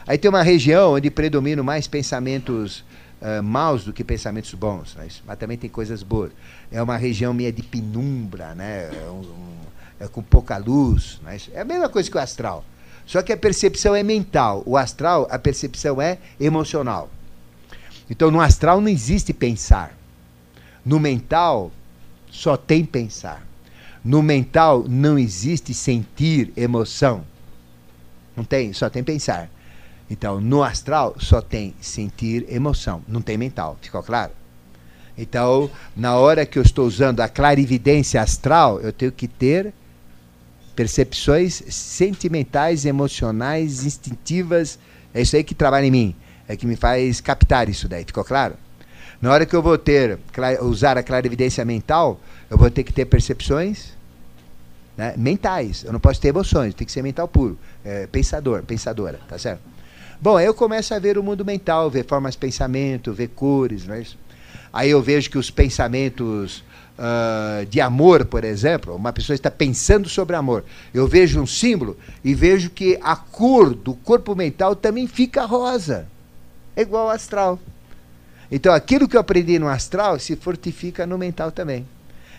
Aí tem uma região onde predominam mais pensamentos uh, maus do que pensamentos bons, né? mas também tem coisas boas. É uma região meio de penumbra, né? É um, um é com pouca luz. Né? É a mesma coisa que o astral. Só que a percepção é mental. O astral, a percepção é emocional. Então, no astral não existe pensar. No mental, só tem pensar. No mental não existe sentir emoção. Não tem, só tem pensar. Então, no astral só tem sentir emoção, não tem mental. Ficou claro? Então, na hora que eu estou usando a clarividência astral, eu tenho que ter percepções sentimentais, emocionais, instintivas. É isso aí que trabalha em mim. É que me faz captar isso daí. Ficou claro? Na hora que eu vou ter, usar a clarividência mental, eu vou ter que ter percepções né, mentais. Eu não posso ter emoções, tem que ser mental puro. É, pensador, pensadora, tá certo? Bom, aí eu começo a ver o mundo mental, ver formas de pensamento, ver cores, não é isso? Aí eu vejo que os pensamentos uh, de amor, por exemplo, uma pessoa está pensando sobre amor. Eu vejo um símbolo e vejo que a cor do corpo mental também fica rosa. É igual ao astral. Então aquilo que eu aprendi no astral se fortifica no mental também.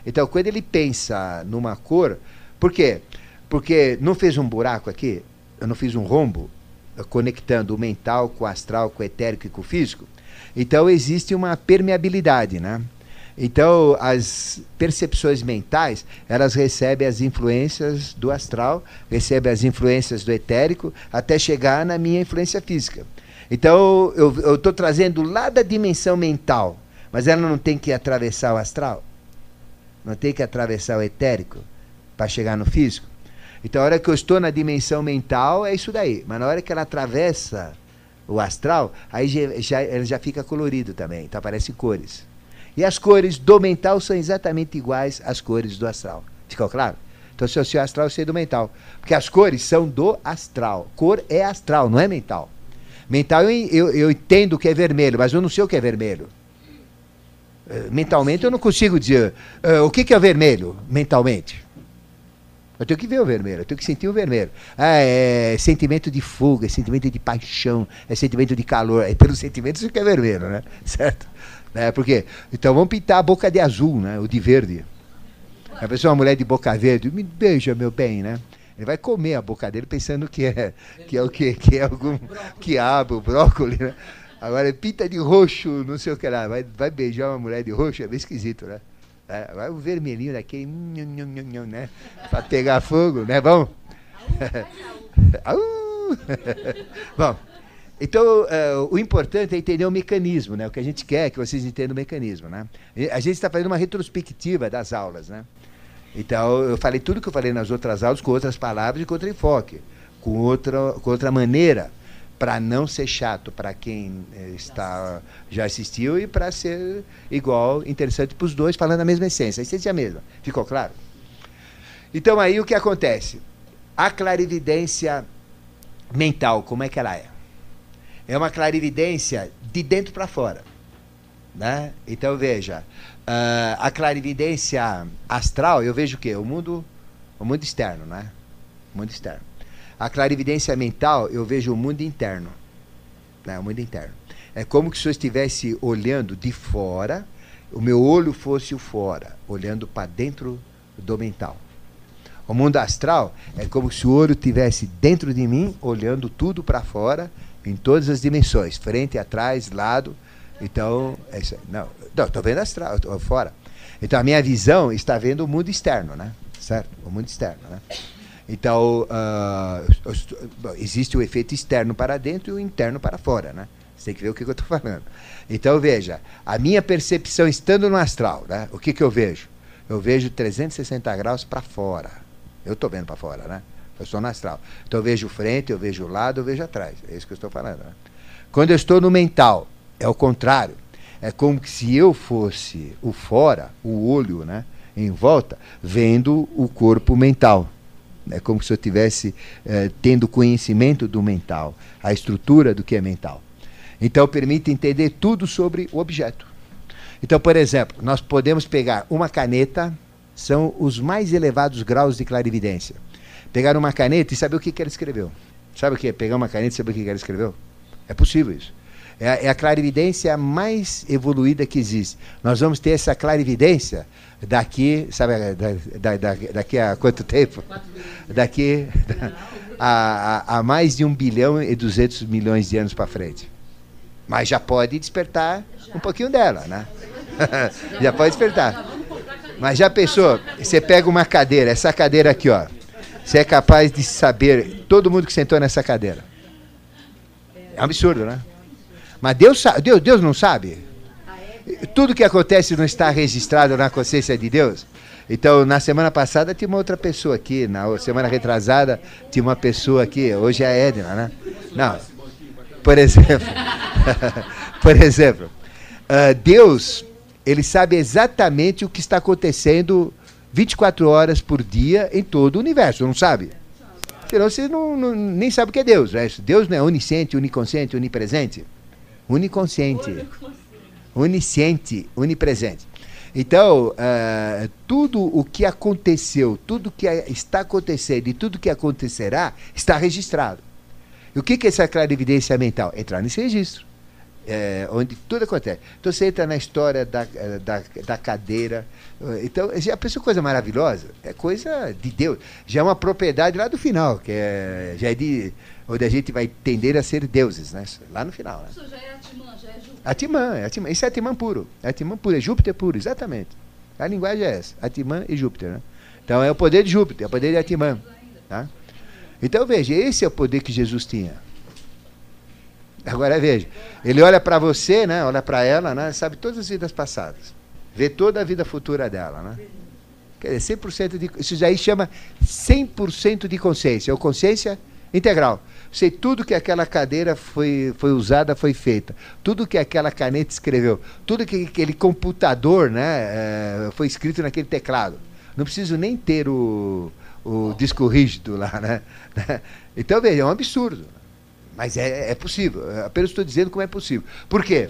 Então quando ele pensa numa cor, por quê? Porque não fez um buraco aqui, eu não fiz um rombo conectando o mental com o astral, com o etérico e com o físico. Então existe uma permeabilidade, né? Então, as percepções mentais, elas recebem as influências do astral, recebem as influências do etérico, até chegar na minha influência física. Então, eu estou trazendo lá da dimensão mental, mas ela não tem que atravessar o astral? Não tem que atravessar o etérico para chegar no físico? Então, a hora que eu estou na dimensão mental, é isso daí. Mas na hora que ela atravessa o astral, aí já, já, ela já fica colorido também, então aparecem cores. E as cores do mental são exatamente iguais às cores do astral. Ficou claro? Então, se eu sei astral, eu sei do mental. Porque as cores são do astral. Cor é astral, não é mental. Mental eu, eu, eu entendo que é vermelho, mas eu não sei o que é vermelho. Eh, mentalmente eu não consigo dizer uh, o que, que é vermelho, mentalmente. Eu tenho que ver o vermelho, eu tenho que sentir o vermelho. Ah, é sentimento de fuga, é sentimento de paixão, é sentimento de calor. É pelo sentimento isso que é vermelho, né? Certo? É, porque, então vamos pintar a boca de azul, né? Ou de verde. A pessoa, uma mulher de boca verde, me beija, meu bem, né? Ele vai comer a boca dele pensando que é, que é o quê? Que é algum quiabo, brócolis, né? Agora, pinta de roxo, não sei o que lá. Vai, vai beijar uma mulher de roxo, é bem esquisito, né? É, o vermelhinho daquele, né? Pra pegar fogo, né? Bom? Bom, então uh, o importante é entender o mecanismo, né? O que a gente quer é que vocês entendam o mecanismo, né? A gente está fazendo uma retrospectiva das aulas, né? Então, eu falei tudo que eu falei nas outras aulas com outras palavras e com outro enfoque, com outra, com outra maneira, para não ser chato para quem eh, está já assistiu e para ser igual, interessante para os dois, falando a mesma essência. A essência é a mesma. Ficou claro? Então, aí o que acontece? A clarividência mental, como é que ela é? É uma clarividência de dentro para fora. Né? Então, veja, Uh, a clarividência astral, eu vejo o quê? O mundo, o mundo externo, né? O mundo externo. A clarividência mental, eu vejo o mundo interno. Né? O mundo interno. É como se eu estivesse olhando de fora, o meu olho fosse o fora, olhando para dentro do mental. O mundo astral é como se o olho estivesse dentro de mim, olhando tudo para fora, em todas as dimensões, frente, atrás, lado. Então, é. Não, não, estou vendo astral, tô fora. Então a minha visão está vendo o mundo externo, né? Certo? O mundo externo, né? Então uh, existe o efeito externo para dentro e o interno para fora, né? Você tem que ver o que, eu estou falando. Então veja, a minha percepção estando no astral, né? O que, que eu vejo? Eu vejo 360 graus para fora. Eu estou vendo para fora, né? Eu estou no astral. Então eu vejo frente, eu vejo o lado, eu vejo atrás. É isso que eu estou falando. Né? Quando eu estou no mental, é o contrário. É como se eu fosse o fora, o olho, né, em volta, vendo o corpo mental. É como se eu estivesse eh, tendo conhecimento do mental, a estrutura do que é mental. Então permite entender tudo sobre o objeto. Então, por exemplo, nós podemos pegar uma caneta, são os mais elevados graus de clarividência. Pegar uma caneta e saber o que, ela escreveu. Sabe o que é? Pegar uma caneta e saber o que, ela escreveu? É possível isso. É é a clarividência mais evoluída que existe. Nós vamos ter essa clarividência daqui, sabe, da, da, daqui a quanto tempo? Daqui a, a, a, mais de um bilhão e duzentos milhões de anos para frente. Mas já pode despertar um pouquinho dela, né? já pode despertar. Mas já pensou? Você pega uma cadeira, essa cadeira aqui, ó. Você é capaz de saber todo mundo que sentou nessa cadeira. É um absurdo, né? Mas Deus, Deus, Deus não sabe? Tudo que acontece não está registrado na consciência de Deus? Então, na semana passada tinha uma outra pessoa aqui, na semana retrasada tinha uma pessoa aqui, hoje é a Edna, né? Não. Por exemplo, por exemplo, uh, Deus, ele sabe exatamente o que está acontecendo 24 horas por dia em todo o universo, não sabe? Senão você não, não, nem sabe o que é Deus. Né? Deus não é onisciente, oniconsciente, onipresente uniconsciente, onisciente, onipresente. Então, uh, tudo o que aconteceu, tudo que está acontecendo e tudo que acontecerá está registrado. E o que, que é essa clarividência mental? Entrar nesse registro, é, onde tudo acontece. Então, você entra na história da, eh, da, da cadeira. Então, já pensou coisa maravilhosa? É coisa de Deus. Já é uma propriedade lá do final, que é, já é de onde a gente vai tender a ser deuses, né? Lá no final. Né? Isso já é É. Atimã, é Atimã. Isso é Atimã puro. É Atimã puro, é Júpiter puro, exatamente. A linguagem é essa, Atimã e Júpiter. Né? Então é o poder de Júpiter, é o poder de Atimã. Tá? Então veja, esse é o poder que Jesus tinha. Agora veja, ele olha para você, né? olha para ela, né? sabe todas as vidas passadas, vê toda a vida futura dela. Né? Quer dizer, 100% de, isso aí chama 100% de consciência, ou consciência integral. Sei tudo que aquela cadeira foi, foi usada, foi feita. Tudo que aquela caneta escreveu. Tudo que aquele computador né, é, foi escrito naquele teclado. Não preciso nem ter o, o disco rígido lá. Né? Então, veja, é um absurdo. Mas é, é possível. Apenas estou dizendo como é possível. Por quê?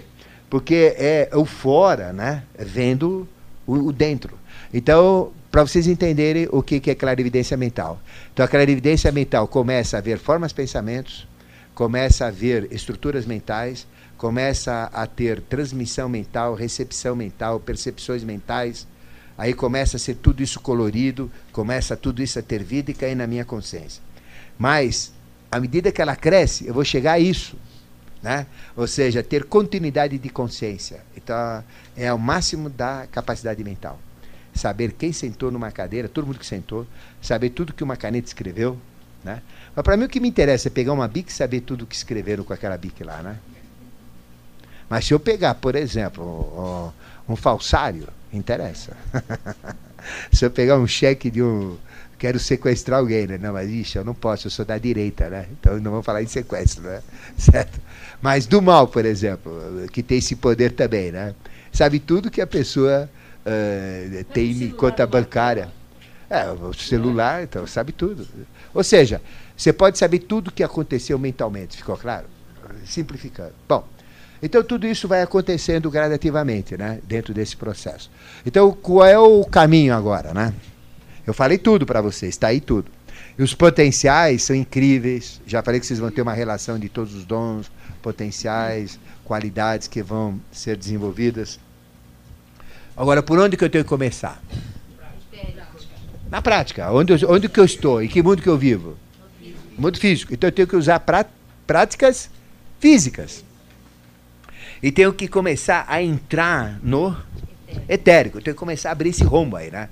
Porque é o fora, né? Vendo o, o dentro. Então, para vocês entenderem o que, que é clarividência mental. Então, a clarividência mental começa a ver formas, pensamentos, começa a ver estruturas mentais, começa a ter transmissão mental, recepção mental, percepções mentais. Aí começa a ser tudo isso colorido, começa tudo isso a ter vida e cair na minha consciência. Mas, à medida que ela cresce, eu vou chegar a isso. Né? Ou seja, ter continuidade de consciência. Então, é o máximo da capacidade mental. Saber quem sentou numa cadeira, todo mundo que sentou, saber tudo que uma caneta escreveu. Né? Mas para mim o que me interessa é pegar uma bic e saber tudo que escreveram com aquela bic lá. Né? Mas se eu pegar, por exemplo, um, um falsário, interessa. se eu pegar um cheque de um, quero sequestrar alguém, né? Não, mas ixi, eu não posso, eu sou da direita, né? Então não vou falar em sequestro, né? Certo? Mas do mal, por exemplo, que tem esse poder também, né? Sabe tudo que a pessoa uh, conta bancária. É, o celular, então, sabe tudo. Ou seja, você pode saber tudo o que aconteceu mentalmente, ficou claro? Simplificando. Bom, então tudo isso vai acontecendo gradativamente, né? Dentro desse processo. Então, qual é o caminho agora, né? Eu falei tudo para vocês, está aí tudo. E os potenciais são incríveis. Já falei que vocês vão ter uma relação de todos os dons, potenciais, qualidades que vão ser desenvolvidas. Agora, por onde que eu tenho que começar? Na prática. Onde, onde que eu estou? Em que mundo que eu vivo? Mundo físico. Então eu tenho que usar prá práticas físicas. E tenho que começar a entrar no etérico. Eu tenho que começar a abrir esse rombo aí, né?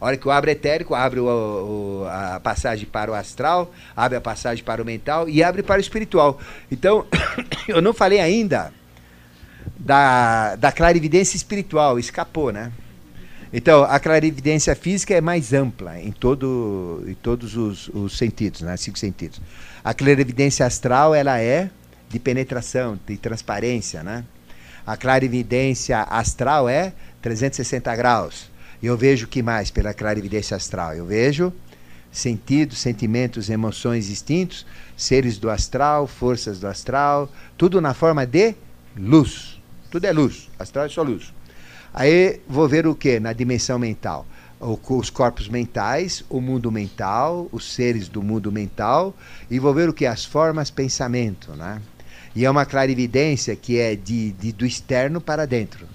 A hora que eu abro etérico, abre a passagem para o astral, abre a passagem para o mental e abre para o espiritual. Então, eu não falei ainda da, da clarividência espiritual, escapou, né? Então, a clarividência física é mais ampla em, todo, em todos os, os sentidos, né? cinco sentidos. A clarividência astral ela é de penetração, de transparência. Né? A clarividência astral é 360 graus. Eu vejo o que mais pela clarividência astral? Eu vejo sentidos, sentimentos, emoções distintos, seres do astral, forças do astral, tudo na forma de luz. Tudo é luz. Astral é só luz. Aí vou ver o que na dimensão mental? os corpos mentais, o mundo mental, os seres do mundo mental, e vou ver o que? As formas pensamento, né? E é uma clarividência que é de, de do externo para dentro,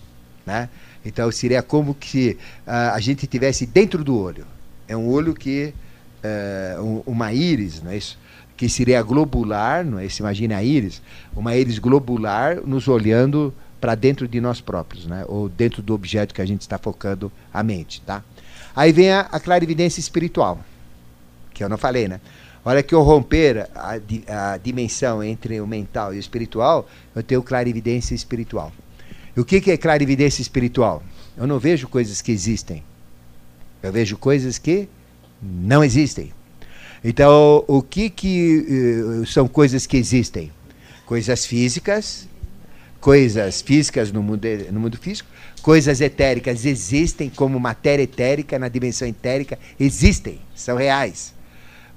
né? Então seria como que uh, a gente tivesse dentro do olho. É um olho que uh, uma íris, não é isso? Que seria globular, não é? Se imagina a íris, uma íris globular nos olhando para dentro de nós próprios, né? Ou dentro do objeto que a gente está focando a mente, tá? Aí vem a, a clarividência espiritual, que eu não falei, né? A hora que eu romper a, a dimensão entre o mental e o espiritual, eu tenho clarividência espiritual. E o que, que é clarividência espiritual? Eu não vejo coisas que existem. Eu vejo coisas que não existem. Então, o que, que uh, são coisas que existem? Coisas físicas, coisas físicas no mundo, no mundo físico, coisas etéricas existem como matéria etérica na dimensão etérica, existem, são reais.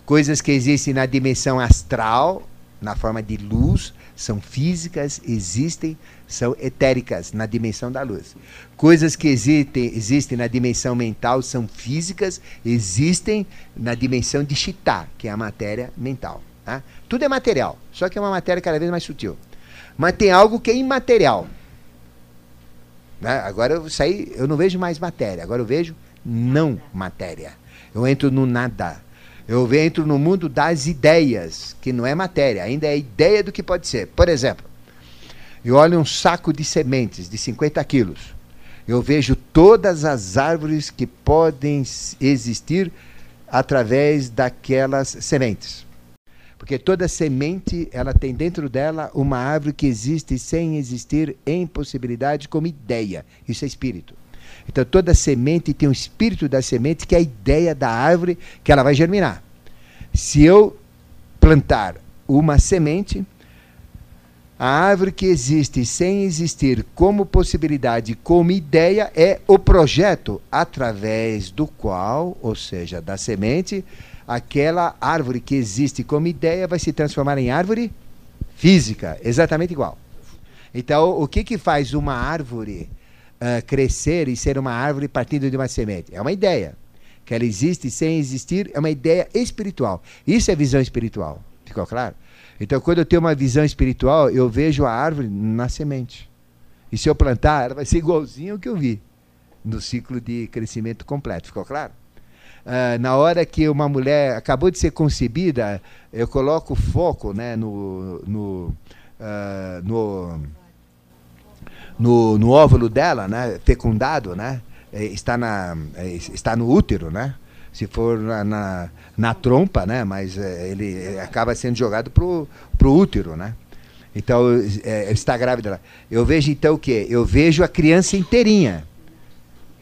Coisas que existem na dimensão astral, na forma de luz, são físicas, existem, são etéricas na dimensão da luz. Coisas que existem, existem na dimensão mental são físicas, existem na dimensão de Chitá, que é a matéria mental. Tá? Tudo é material, só que é uma matéria cada vez mais sutil. Mas tem algo que é imaterial. Né? Agora eu saí, eu não vejo mais matéria, agora eu vejo não matéria. Eu entro no nada. Eu entro no mundo das ideias, que não é matéria, ainda é ideia do que pode ser. Por exemplo, eu olho um saco de sementes de 50 quilos. Eu vejo todas as árvores que podem existir através daquelas sementes. Porque toda semente, ela tem dentro dela uma árvore que existe sem existir em possibilidade como ideia. Isso é espírito. Então toda semente tem o espírito da semente, que é a ideia da árvore que ela vai germinar. Se eu plantar uma semente, a árvore que existe sem existir como possibilidade, como ideia, é o projeto através do qual, ou seja, da semente, aquela árvore que existe como ideia vai se transformar em árvore Física, exatamente igual. Então, o que, que faz uma árvore uh, crescer e ser uma árvore partindo de uma semente? É uma ideia. Que ela existe sem existir, é uma ideia espiritual. Isso é visão espiritual. Ficou claro? Então, quando eu tenho uma visão espiritual, eu vejo a árvore na semente. E se eu plantar, ela vai ser igualzinho ao que eu vi no ciclo de crescimento completo. Ficou claro? Uh, na hora que uma mulher acabou de ser concebida, eu coloco foco né, no, no, uh, no, no, no, óvulo dela, né, fecundado, né, é, está, na, é, está no útero, né? Se for na, na, na trompa, né? Mas é, ele acaba sendo jogado pro, pro útero, né? Então, é, está grávida lá. Eu vejo então o quê? Eu vejo a criança inteirinha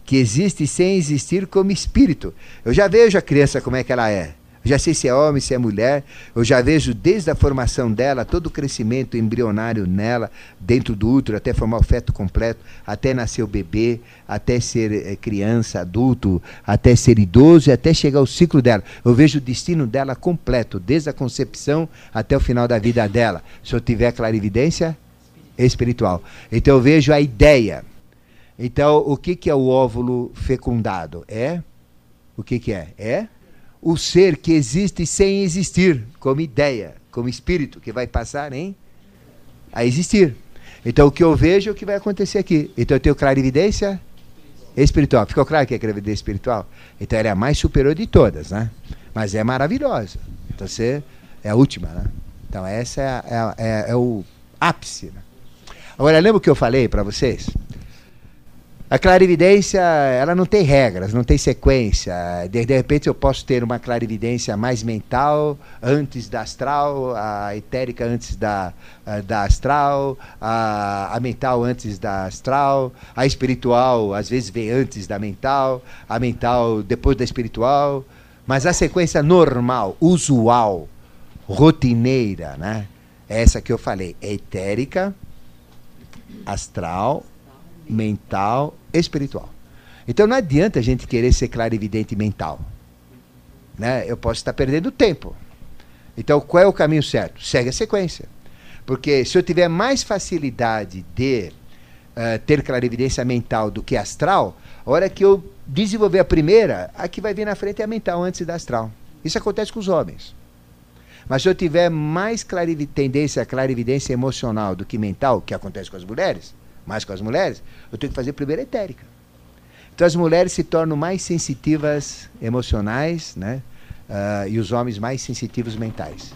que existe sem existir como espírito. Eu já vejo a criança como é que ela é. Eu já sei se é homem, se é mulher. Eu já vejo desde a formação dela, todo o crescimento embrionário nela, dentro do útero, até formar o feto completo, até nascer o bebê, até ser é, criança, adulto, até ser idoso e até chegar ao ciclo dela. Eu vejo o destino dela completo, desde a concepção até o final da vida dela. Se eu tiver clarividência espiritual. Então eu vejo a ideia então, o que, que é o óvulo fecundado? É? O que, que é? É o ser que existe sem existir, como ideia, como espírito, que vai passar em a existir. Então, o que eu vejo é o que vai acontecer aqui. Então, eu tenho clarividência espiritual. Ficou claro que é clarividência espiritual? Então, ela é a mais superior de todas, né? Mas é maravilhosa. Então, você é a última, né? Então, essa é, é, é, é o ápice. Né? Agora, lembra o que eu falei para vocês? A clarividência, ela não tem regras, não tem sequência. De, de repente eu posso ter uma clarividência mais mental antes da astral, a etérica antes da, da astral, a, a mental antes da astral, a espiritual às vezes vem antes da mental, a mental depois da espiritual. Mas a sequência normal, usual, rotineira, né? É essa que eu falei, é etérica, astral, mental espiritual. Então não adianta a gente querer ser clarividente mental. Né? Eu posso estar perdendo tempo. Então qual é o caminho certo? Segue a sequência. Porque se eu tiver mais facilidade de uh, ter clarividência mental do que astral, a hora que eu desenvolver a primeira, a que vai vir na frente é a mental antes da astral. Isso acontece com os homens. Mas se eu tiver mais tendência à clarividência emocional do que mental, que acontece com as mulheres, mais com as mulheres, eu tenho que fazer primeiro etérica. Então as mulheres se tornam mais sensitivas emocionais, né? Uh, e os homens mais sensitivos mentais.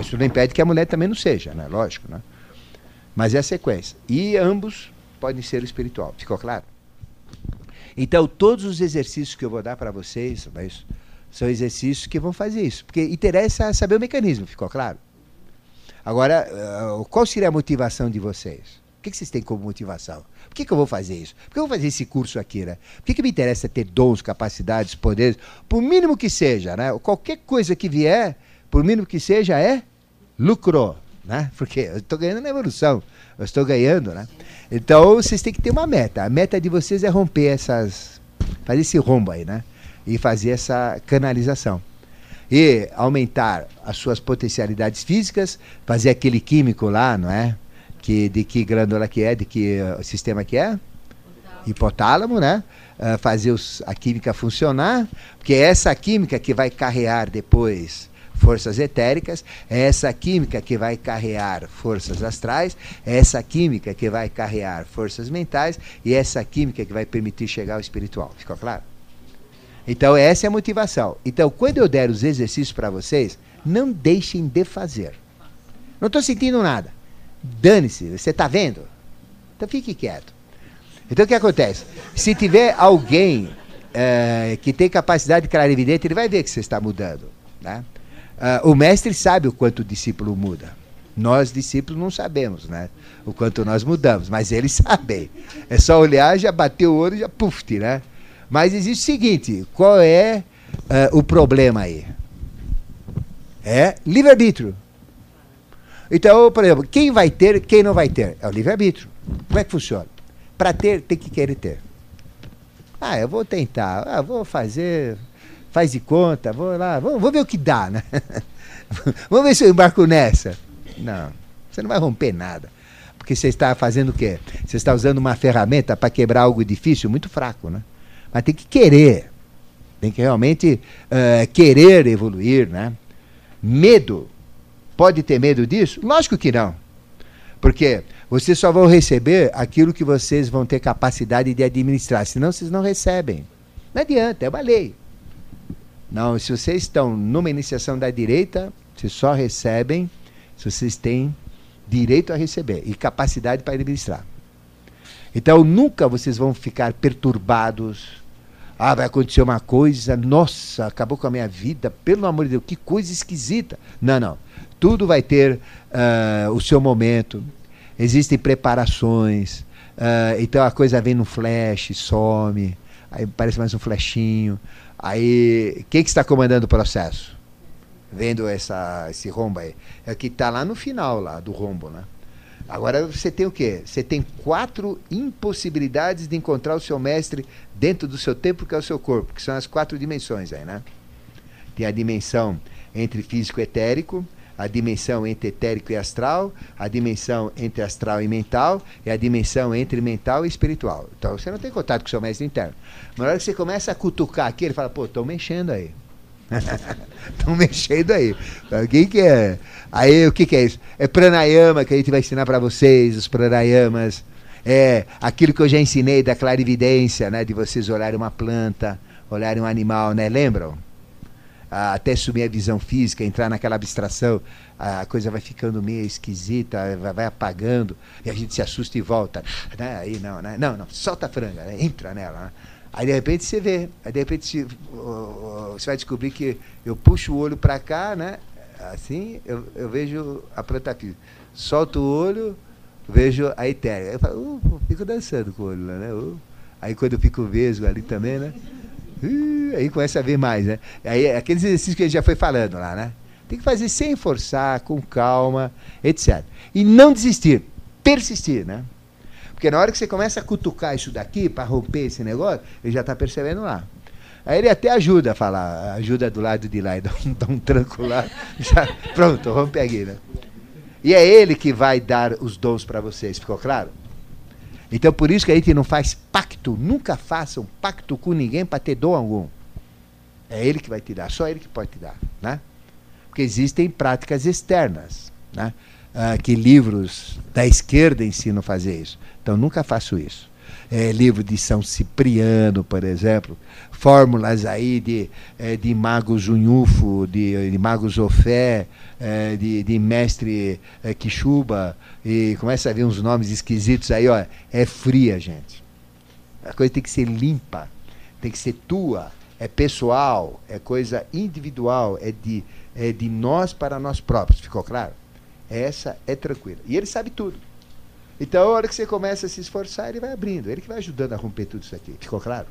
Isso não impede que a mulher também não seja, né? Lógico, né? Mas é a sequência. E ambos podem ser espiritual. Ficou claro? Então, todos os exercícios que eu vou dar para vocês mas são exercícios que vão fazer isso. Porque interessa saber o mecanismo, ficou claro? Agora, uh, qual seria a motivação de vocês? O que, vocês têm como motivação? Por que, que eu vou fazer isso? Por que eu vou fazer esse curso aqui, né? Por que, que me interessa ter dons, capacidades, poderes? Por mínimo que seja, né? Qualquer coisa que vier, por mínimo que seja, é lucro, né? Porque eu estou ganhando na evolução, eu estou ganhando, né? Então vocês têm que ter uma meta. A meta de vocês é romper essas, fazer esse rombo aí, né? E fazer essa canalização e aumentar as suas potencialidades físicas, fazer aquele químico lá, não é? Que, de que glândula que é, de que uh, sistema que é? Hipotálamo, né? Uh, fazer os, a química funcionar, porque é essa química que vai carrear depois forças etéricas, é essa química que vai carrear forças astrais, é essa química que vai carrear forças mentais e é essa química que vai permitir chegar ao espiritual. Ficou claro? Então, essa é a motivação. Então, quando eu der os exercícios para vocês, não deixem de fazer. Não estou sentindo nada. Dane-se, você está vendo? Então fique quieto. Então o que acontece? Se tiver alguém é, que tem capacidade de clarividente, ele vai ver que você está mudando. Né? Uh, o mestre sabe o quanto o discípulo muda. Nós, discípulos, não sabemos né? o quanto nós mudamos, mas eles sabem. É só olhar, já bater o olho, já puf, né? Mas existe o seguinte: qual é uh, o problema aí? É livre-arbítrio. Então, por exemplo, quem vai ter, quem não vai ter? É o livre-arbítrio. Como é que funciona? Para ter, tem que querer ter. Ah, eu vou tentar, ah, vou fazer, faz de conta, vou lá, vou, ver o que dá, né? Vamos ver se eu embarco nessa. Não. Você não vai romper nada. Porque você está fazendo o quê? Você está usando uma ferramenta para quebrar algo difícil, muito fraco, né? Mas tem que querer. Tem que realmente uh, querer evoluir, né? Medo. Pode ter medo disso? Lógico que não. Porque vocês só vão receber aquilo que vocês vão ter capacidade de administrar, senão vocês não recebem. Não adianta, é uma lei. Não, se vocês estão numa iniciação da direita, vocês só recebem se vocês têm direito a receber e capacidade para administrar. Então nunca vocês vão ficar perturbados. Ah, vai acontecer uma coisa, nossa, acabou com a minha vida, pelo amor de Deus, que coisa esquisita. Não, não. Tudo vai ter uh, o seu momento. Existem preparações. Uh, então a coisa vem no flash, some, aí parece mais um flechinho. Aí, quem que está comandando o processo? vendo essa, esse rombo aí. É que está lá no final lá do rombo, né? Agora você tem o quê? Você tem quatro impossibilidades de encontrar o seu mestre dentro do seu tempo, que é o seu corpo, que são as quatro dimensões aí, né? Tem a dimensão entre físico e etérico, a dimensão entre etérico e astral, a dimensão entre astral e mental, e a dimensão entre mental e espiritual. Então você não tem contato com o seu mestre interno. Na hora que você começa a cutucar aqui, ele fala, pô, estou mexendo aí. Estão mexendo aí. O que, que é? Aí o que, que é isso? É pranayama que a gente vai ensinar para vocês, os pranayamas. É aquilo que eu já ensinei da clarividência, né? De vocês olharem uma planta, olharem um animal, né? Lembram? Até sumir a visão física, entrar naquela abstração, a coisa vai ficando meio esquisita, vai, apagando, e a gente se assusta e volta. Né? Aí não, né? Não, não, solta a franga, né? entra nela. Né? Aí de repente você vê, aí de repente você vai descobrir que eu puxo o olho para cá, né? Assim, eu, eu vejo a planta física. Solto o olho, vejo a etérea. Eu falo, uh, fico dançando com o olho lá, né? Uh. Aí quando eu fico vesgo ali também, né? Uh, aí começa a ver mais, né? Aí aqueles exercícios que a gente já foi falando lá, né? Tem que fazer sem forçar, com calma, etc. E não desistir, persistir, né? Porque na hora que você começa a cutucar isso daqui para romper esse negócio, ele já está percebendo lá. Aí ele até ajuda a falar, ajuda do lado de lá e dá um, dá um tranco lá. Já, pronto, rompe aqui, né? E é ele que vai dar os dons para vocês, ficou claro? Então por isso que a gente não faz pacto, nunca faça um pacto com ninguém para ter dom algum. É ele que vai te dar, só ele que pode te dar, né? Porque existem práticas externas, né? Ah, que livros da esquerda ensinam a fazer isso. Então nunca faço isso. É, livro de São Cipriano, por exemplo, fórmulas aí de, é, de Mago Zunhufo, de, de Mago Zofé, é, de, de Mestre é, Quixuba, e começa a ver uns nomes esquisitos aí, ó, é fria, gente. A coisa tem que ser limpa, tem que ser tua, é pessoal, é coisa individual, é de, é de nós para nós próprios, ficou claro? Essa é tranquila. E ele sabe tudo. Então, a hora que você começa a se esforçar, ele vai abrindo. Ele que vai ajudando a romper tudo isso aqui. Ficou claro?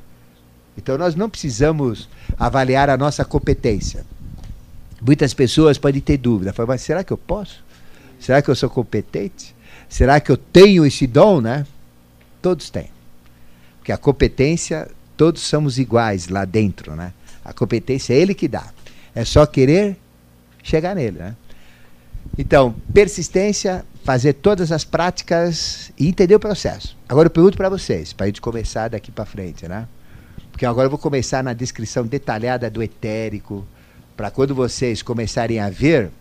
Então, nós não precisamos avaliar a nossa competência. Muitas pessoas podem ter dúvida. Falam, mas será que eu posso? Será que eu sou competente? Será que eu tenho esse dom, né? Todos têm. Porque a competência, todos somos iguais lá dentro, né? A competência é ele que dá. É só querer chegar nele, né? Então, persistência, fazer todas as práticas e entender o processo. Agora eu pergunto para vocês, para a gente começar daqui para frente, né? Porque agora eu vou começar na descrição detalhada do etérico, para quando vocês começarem a ver,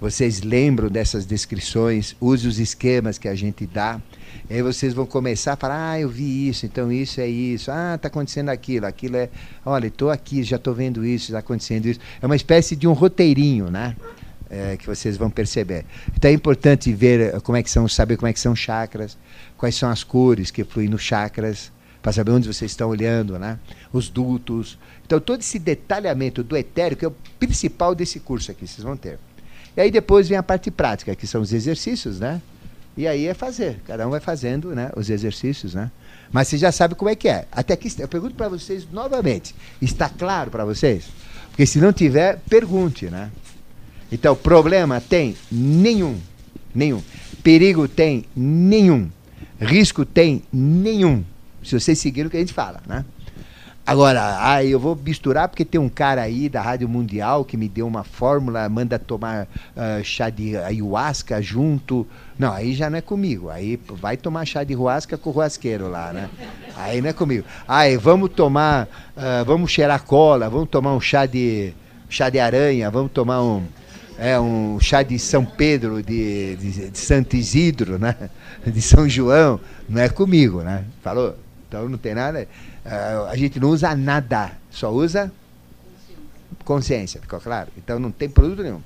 vocês lembram dessas descrições, use os esquemas que a gente dá, e aí vocês vão começar a falar, ah, eu vi isso, então isso é isso, ah, está acontecendo aquilo, aquilo é, olha, estou aqui, já estou vendo isso, está acontecendo isso. É uma espécie de um roteirinho, né? é, que vocês vão perceber. Então é importante ver eh, como é que são, saber como é que são chakras, quais são as cores que fluem nos chakras, para saber onde vocês estão olhando, né? Os dutos. Então todo esse detalhamento do etérico é o principal desse curso aqui, vocês vão ter. E aí depois vem a parte prática, que são os exercícios, né? E aí é fazer, cada um vai fazendo, né, os exercícios, né? Mas você já sabe como é que é. Até aqui eu pergunto para vocês novamente, está claro para vocês? Porque se não tiver, pergunte, né? Então, problema tem nenhum. Nenhum. Perigo tem nenhum. Risco tem nenhum. Se vocês seguirem o que a gente fala, né? Agora, ah, eu vou misturar porque tem um cara aí da Rádio Mundial que me deu uma fórmula, manda tomar uh, chá de ayahuasca junto. Não, aí já não é comigo. Aí vai tomar chá de ayahuasca com o ruasqueiro lá, né? Aí não é comigo. Aí vamos tomar, uh, vamos cheirar cola, vamos tomar um chá de chá de aranha, vamos tomar um é um chá de São Pedro, de, de, de Santo Isidro, né? De São João, não é comigo, né? Falou? Então não tem nada. Uh, a gente não usa nada, só usa consciência, ficou claro? Então não tem produto nenhum.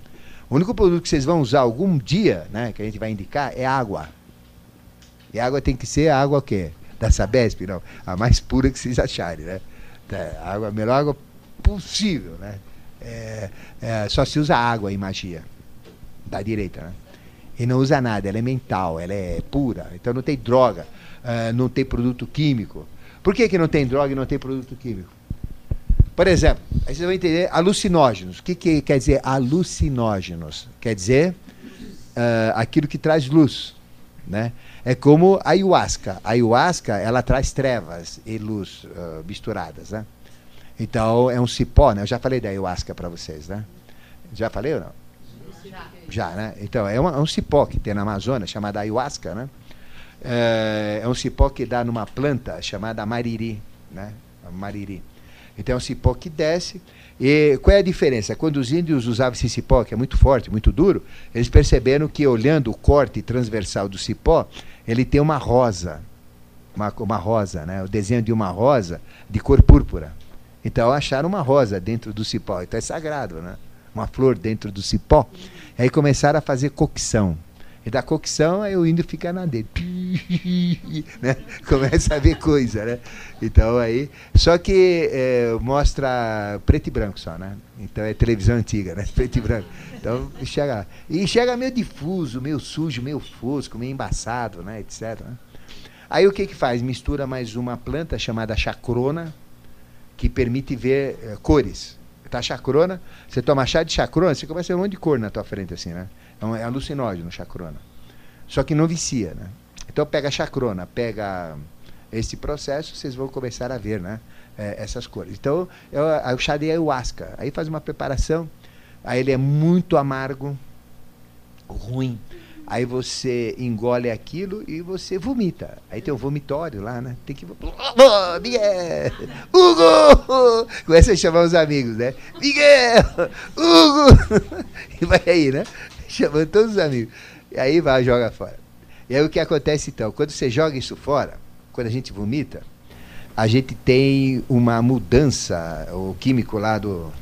O único produto que vocês vão usar algum dia, né, que a gente vai indicar, é água. E água tem que ser a água o quê? Da Sabesp, não. A mais pura que vocês acharem, né? A água, a melhor água possível, né? É, é, só se usa água em magia. Da direita, né? E não usa nada, ela é mental, ela é pura. Então não tem droga, uh, não tem produto químico. Por que, que não tem droga e não tem produto químico? Por exemplo, aí vocês vão entender alucinógenos. O que, que quer dizer alucinógenos? Quer dizer uh, aquilo que traz luz. Né? É como a ayahuasca. A ayahuasca ela traz trevas e luz uh, misturadas. Né? Então é um cipó, né? Eu já falei da ayahuasca para vocês, né? Já falei ou não? Já. Já, né? Então é, uma, é um cipó que tem na Amazônia chamada ayahuasca, né? É, é um cipó que dá numa planta chamada mariri, né? Mariri. Então é um cipó que desce. E qual é a diferença? Quando os índios usavam esse cipó, que é muito forte, muito duro, eles perceberam que olhando o corte transversal do cipó, ele tem uma rosa. Uma, uma rosa, né? O desenho de uma rosa de cor púrpura. Então acharam uma rosa dentro do cipó. Então é sagrado, né? Uma flor dentro do cipó. E aí começaram a fazer cocção. E da cocção, aí o índio fica na dele. né? Começa a ver coisa, né? Então aí. Só que é, mostra preto e branco só, né? Então é televisão antiga, né? Preto e branco. Então chega. E chega meio difuso, meio sujo, meio fosco, meio embaçado, né? Etc. Né? Aí o que que faz? Mistura mais uma planta chamada chacrona, que permite ver é, cores. Tá chacrona, você toma chá de chacrona, você começa a ver um monte de cor na tua frente, assim, né? Então é alucinógeno chacrona. Só que não vicia, né? Então pega chacrona, pega esse processo, vocês vão começar a ver, né? É, essas cores. Então, eu, o chá de ayahuasca. Aí faz uma preparação, aí ele é muito amargo, ruim. Aí você engole aquilo e você vomita. Aí tem o vomitório lá, né? Tem que. Oh, Miguel! Hugo! Começa a chamar os amigos, né? Miguel! Hugo! E vai aí, né? chamando todos os amigos. E aí vai, joga fora. E aí o que acontece então? Quando você joga isso fora, quando a gente vomita, a gente tem uma mudança, o químico lá do,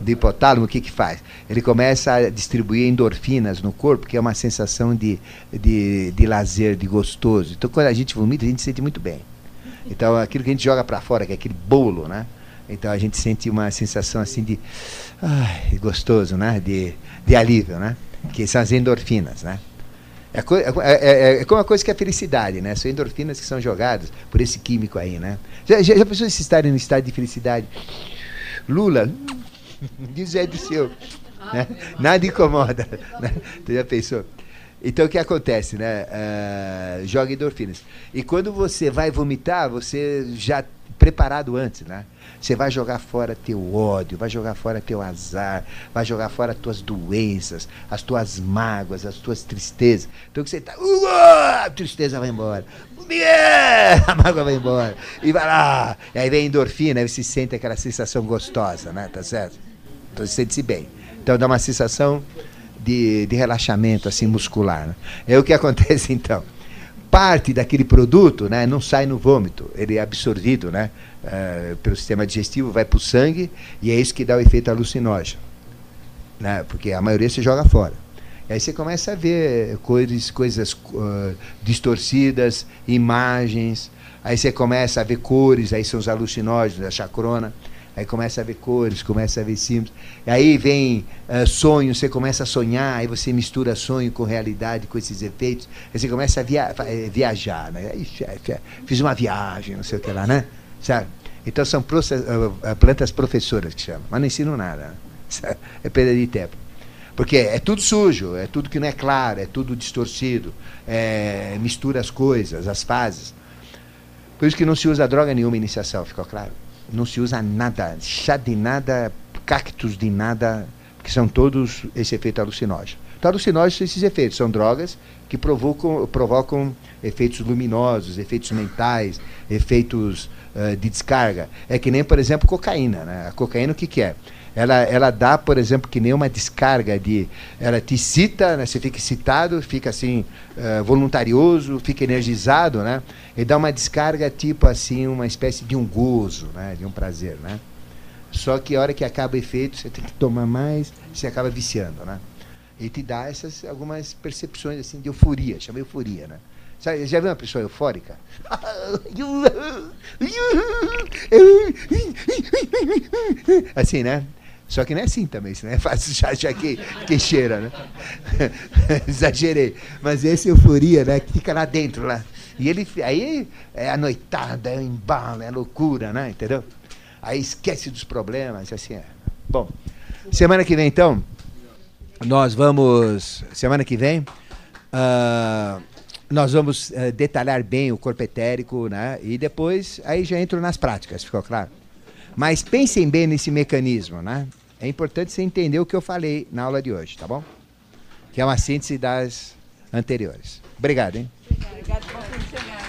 do hipotálamo, o que que faz? Ele começa a distribuir endorfinas no corpo, que é uma sensação de, de, de lazer, de gostoso. Então quando a gente vomita, a gente se sente muito bem. Então aquilo que a gente joga para fora, que é aquele bolo, né? Então a gente sente uma sensação assim de ai, gostoso, né? De, de alívio, né? Que são as endorfinas, né? É, é, é, é, como uma coisa que é felicidade, né? São endorfinas que são jogadas por esse químico aí, né? Já, já, já pensou se estarem no estado de felicidade? Lula, diz é do seu. Né? Nada incomoda. Né? Tu já pensou? Então o que acontece, né? Uh, joga endorfinas. E quando você vai vomitar, você já preparado antes, né? Você vai jogar fora teu ódio, vai jogar fora teu azar, vai jogar fora tuas doenças, as tuas mágoas, as tuas tristezas. Então que você tá, a tristeza vai embora. A mágoa vai embora. E vai lá. E aí vem endorfina, aí você sente aquela sensação gostosa, né? Tá certo? Então você sente-se bem. Então dá uma sensação de, de relaxamento assim muscular. Né? É o que acontece então parte daquele produto né, não sai no vômito, ele é absorvido né, uh, pelo sistema digestivo, vai para o sangue e é isso que dá o efeito alucinógeno. Né, porque a maioria se joga fora. E aí você começa a ver coisas, coisas uh, distorcidas, imagens, aí você começa a ver cores, aí são os alucinógenos, a chacrona. Aí começa a ver cores, começa a ver símbolos. Aí vem uh, sonho, você começa a sonhar, aí você mistura sonho com realidade, com esses efeitos. Aí você começa a via eh, viajar, né? Aí, fiz uma viagem, não sei o que lá, né? Então são uh, plantas professoras que chamam, mas não ensinam nada. Né? É perda de tempo. Porque é tudo sujo, é tudo que não é claro, é tudo distorcido, é, mistura as coisas, as fases. Por isso que não se usa droga nenhuma iniciação, ficou claro? Não se usa nada, chá de nada, cactos de nada, que são todos esse efeito alucinógeno. Então, alucinógenos são esses efeitos, são drogas que provocam, provocam efeitos luminosos, efeitos mentais, efeitos uh, de descarga. É que nem, por exemplo, cocaína. Né? A cocaína o que, que é? Ela, ela dá, por exemplo, que nem uma descarga de. Ela te cita, né? você fica excitado, fica assim, uh, voluntarioso, fica energizado, né? E dá uma descarga tipo assim, uma espécie de um gozo, né? De um prazer, né? Só que a hora que acaba o efeito, você tem que tomar mais, você acaba viciando, né? E te dá essas algumas percepções assim de euforia, chama euforia, né? Sabe, já viu uma pessoa eufórica? Assim, né? Só que não é assim também, isso não é fácil já que, que cheira, né? Exagerei. Mas essa euforia, né? Que fica lá dentro, lá. E ele, aí é a noitada, é o embalo, é a loucura, né? Entendeu? Aí esquece dos problemas, assim é. Bom, semana que vem, então, nós vamos. Semana que vem. Uh, nós vamos uh, detalhar bem o corpo etérico, né? E depois aí já entro nas práticas, ficou claro? Mas pensem bem nesse mecanismo, né? É importante você entender o que eu falei na aula de hoje, tá bom? Que é uma síntese das anteriores. Obrigado, hein? Obrigado, Obrigado.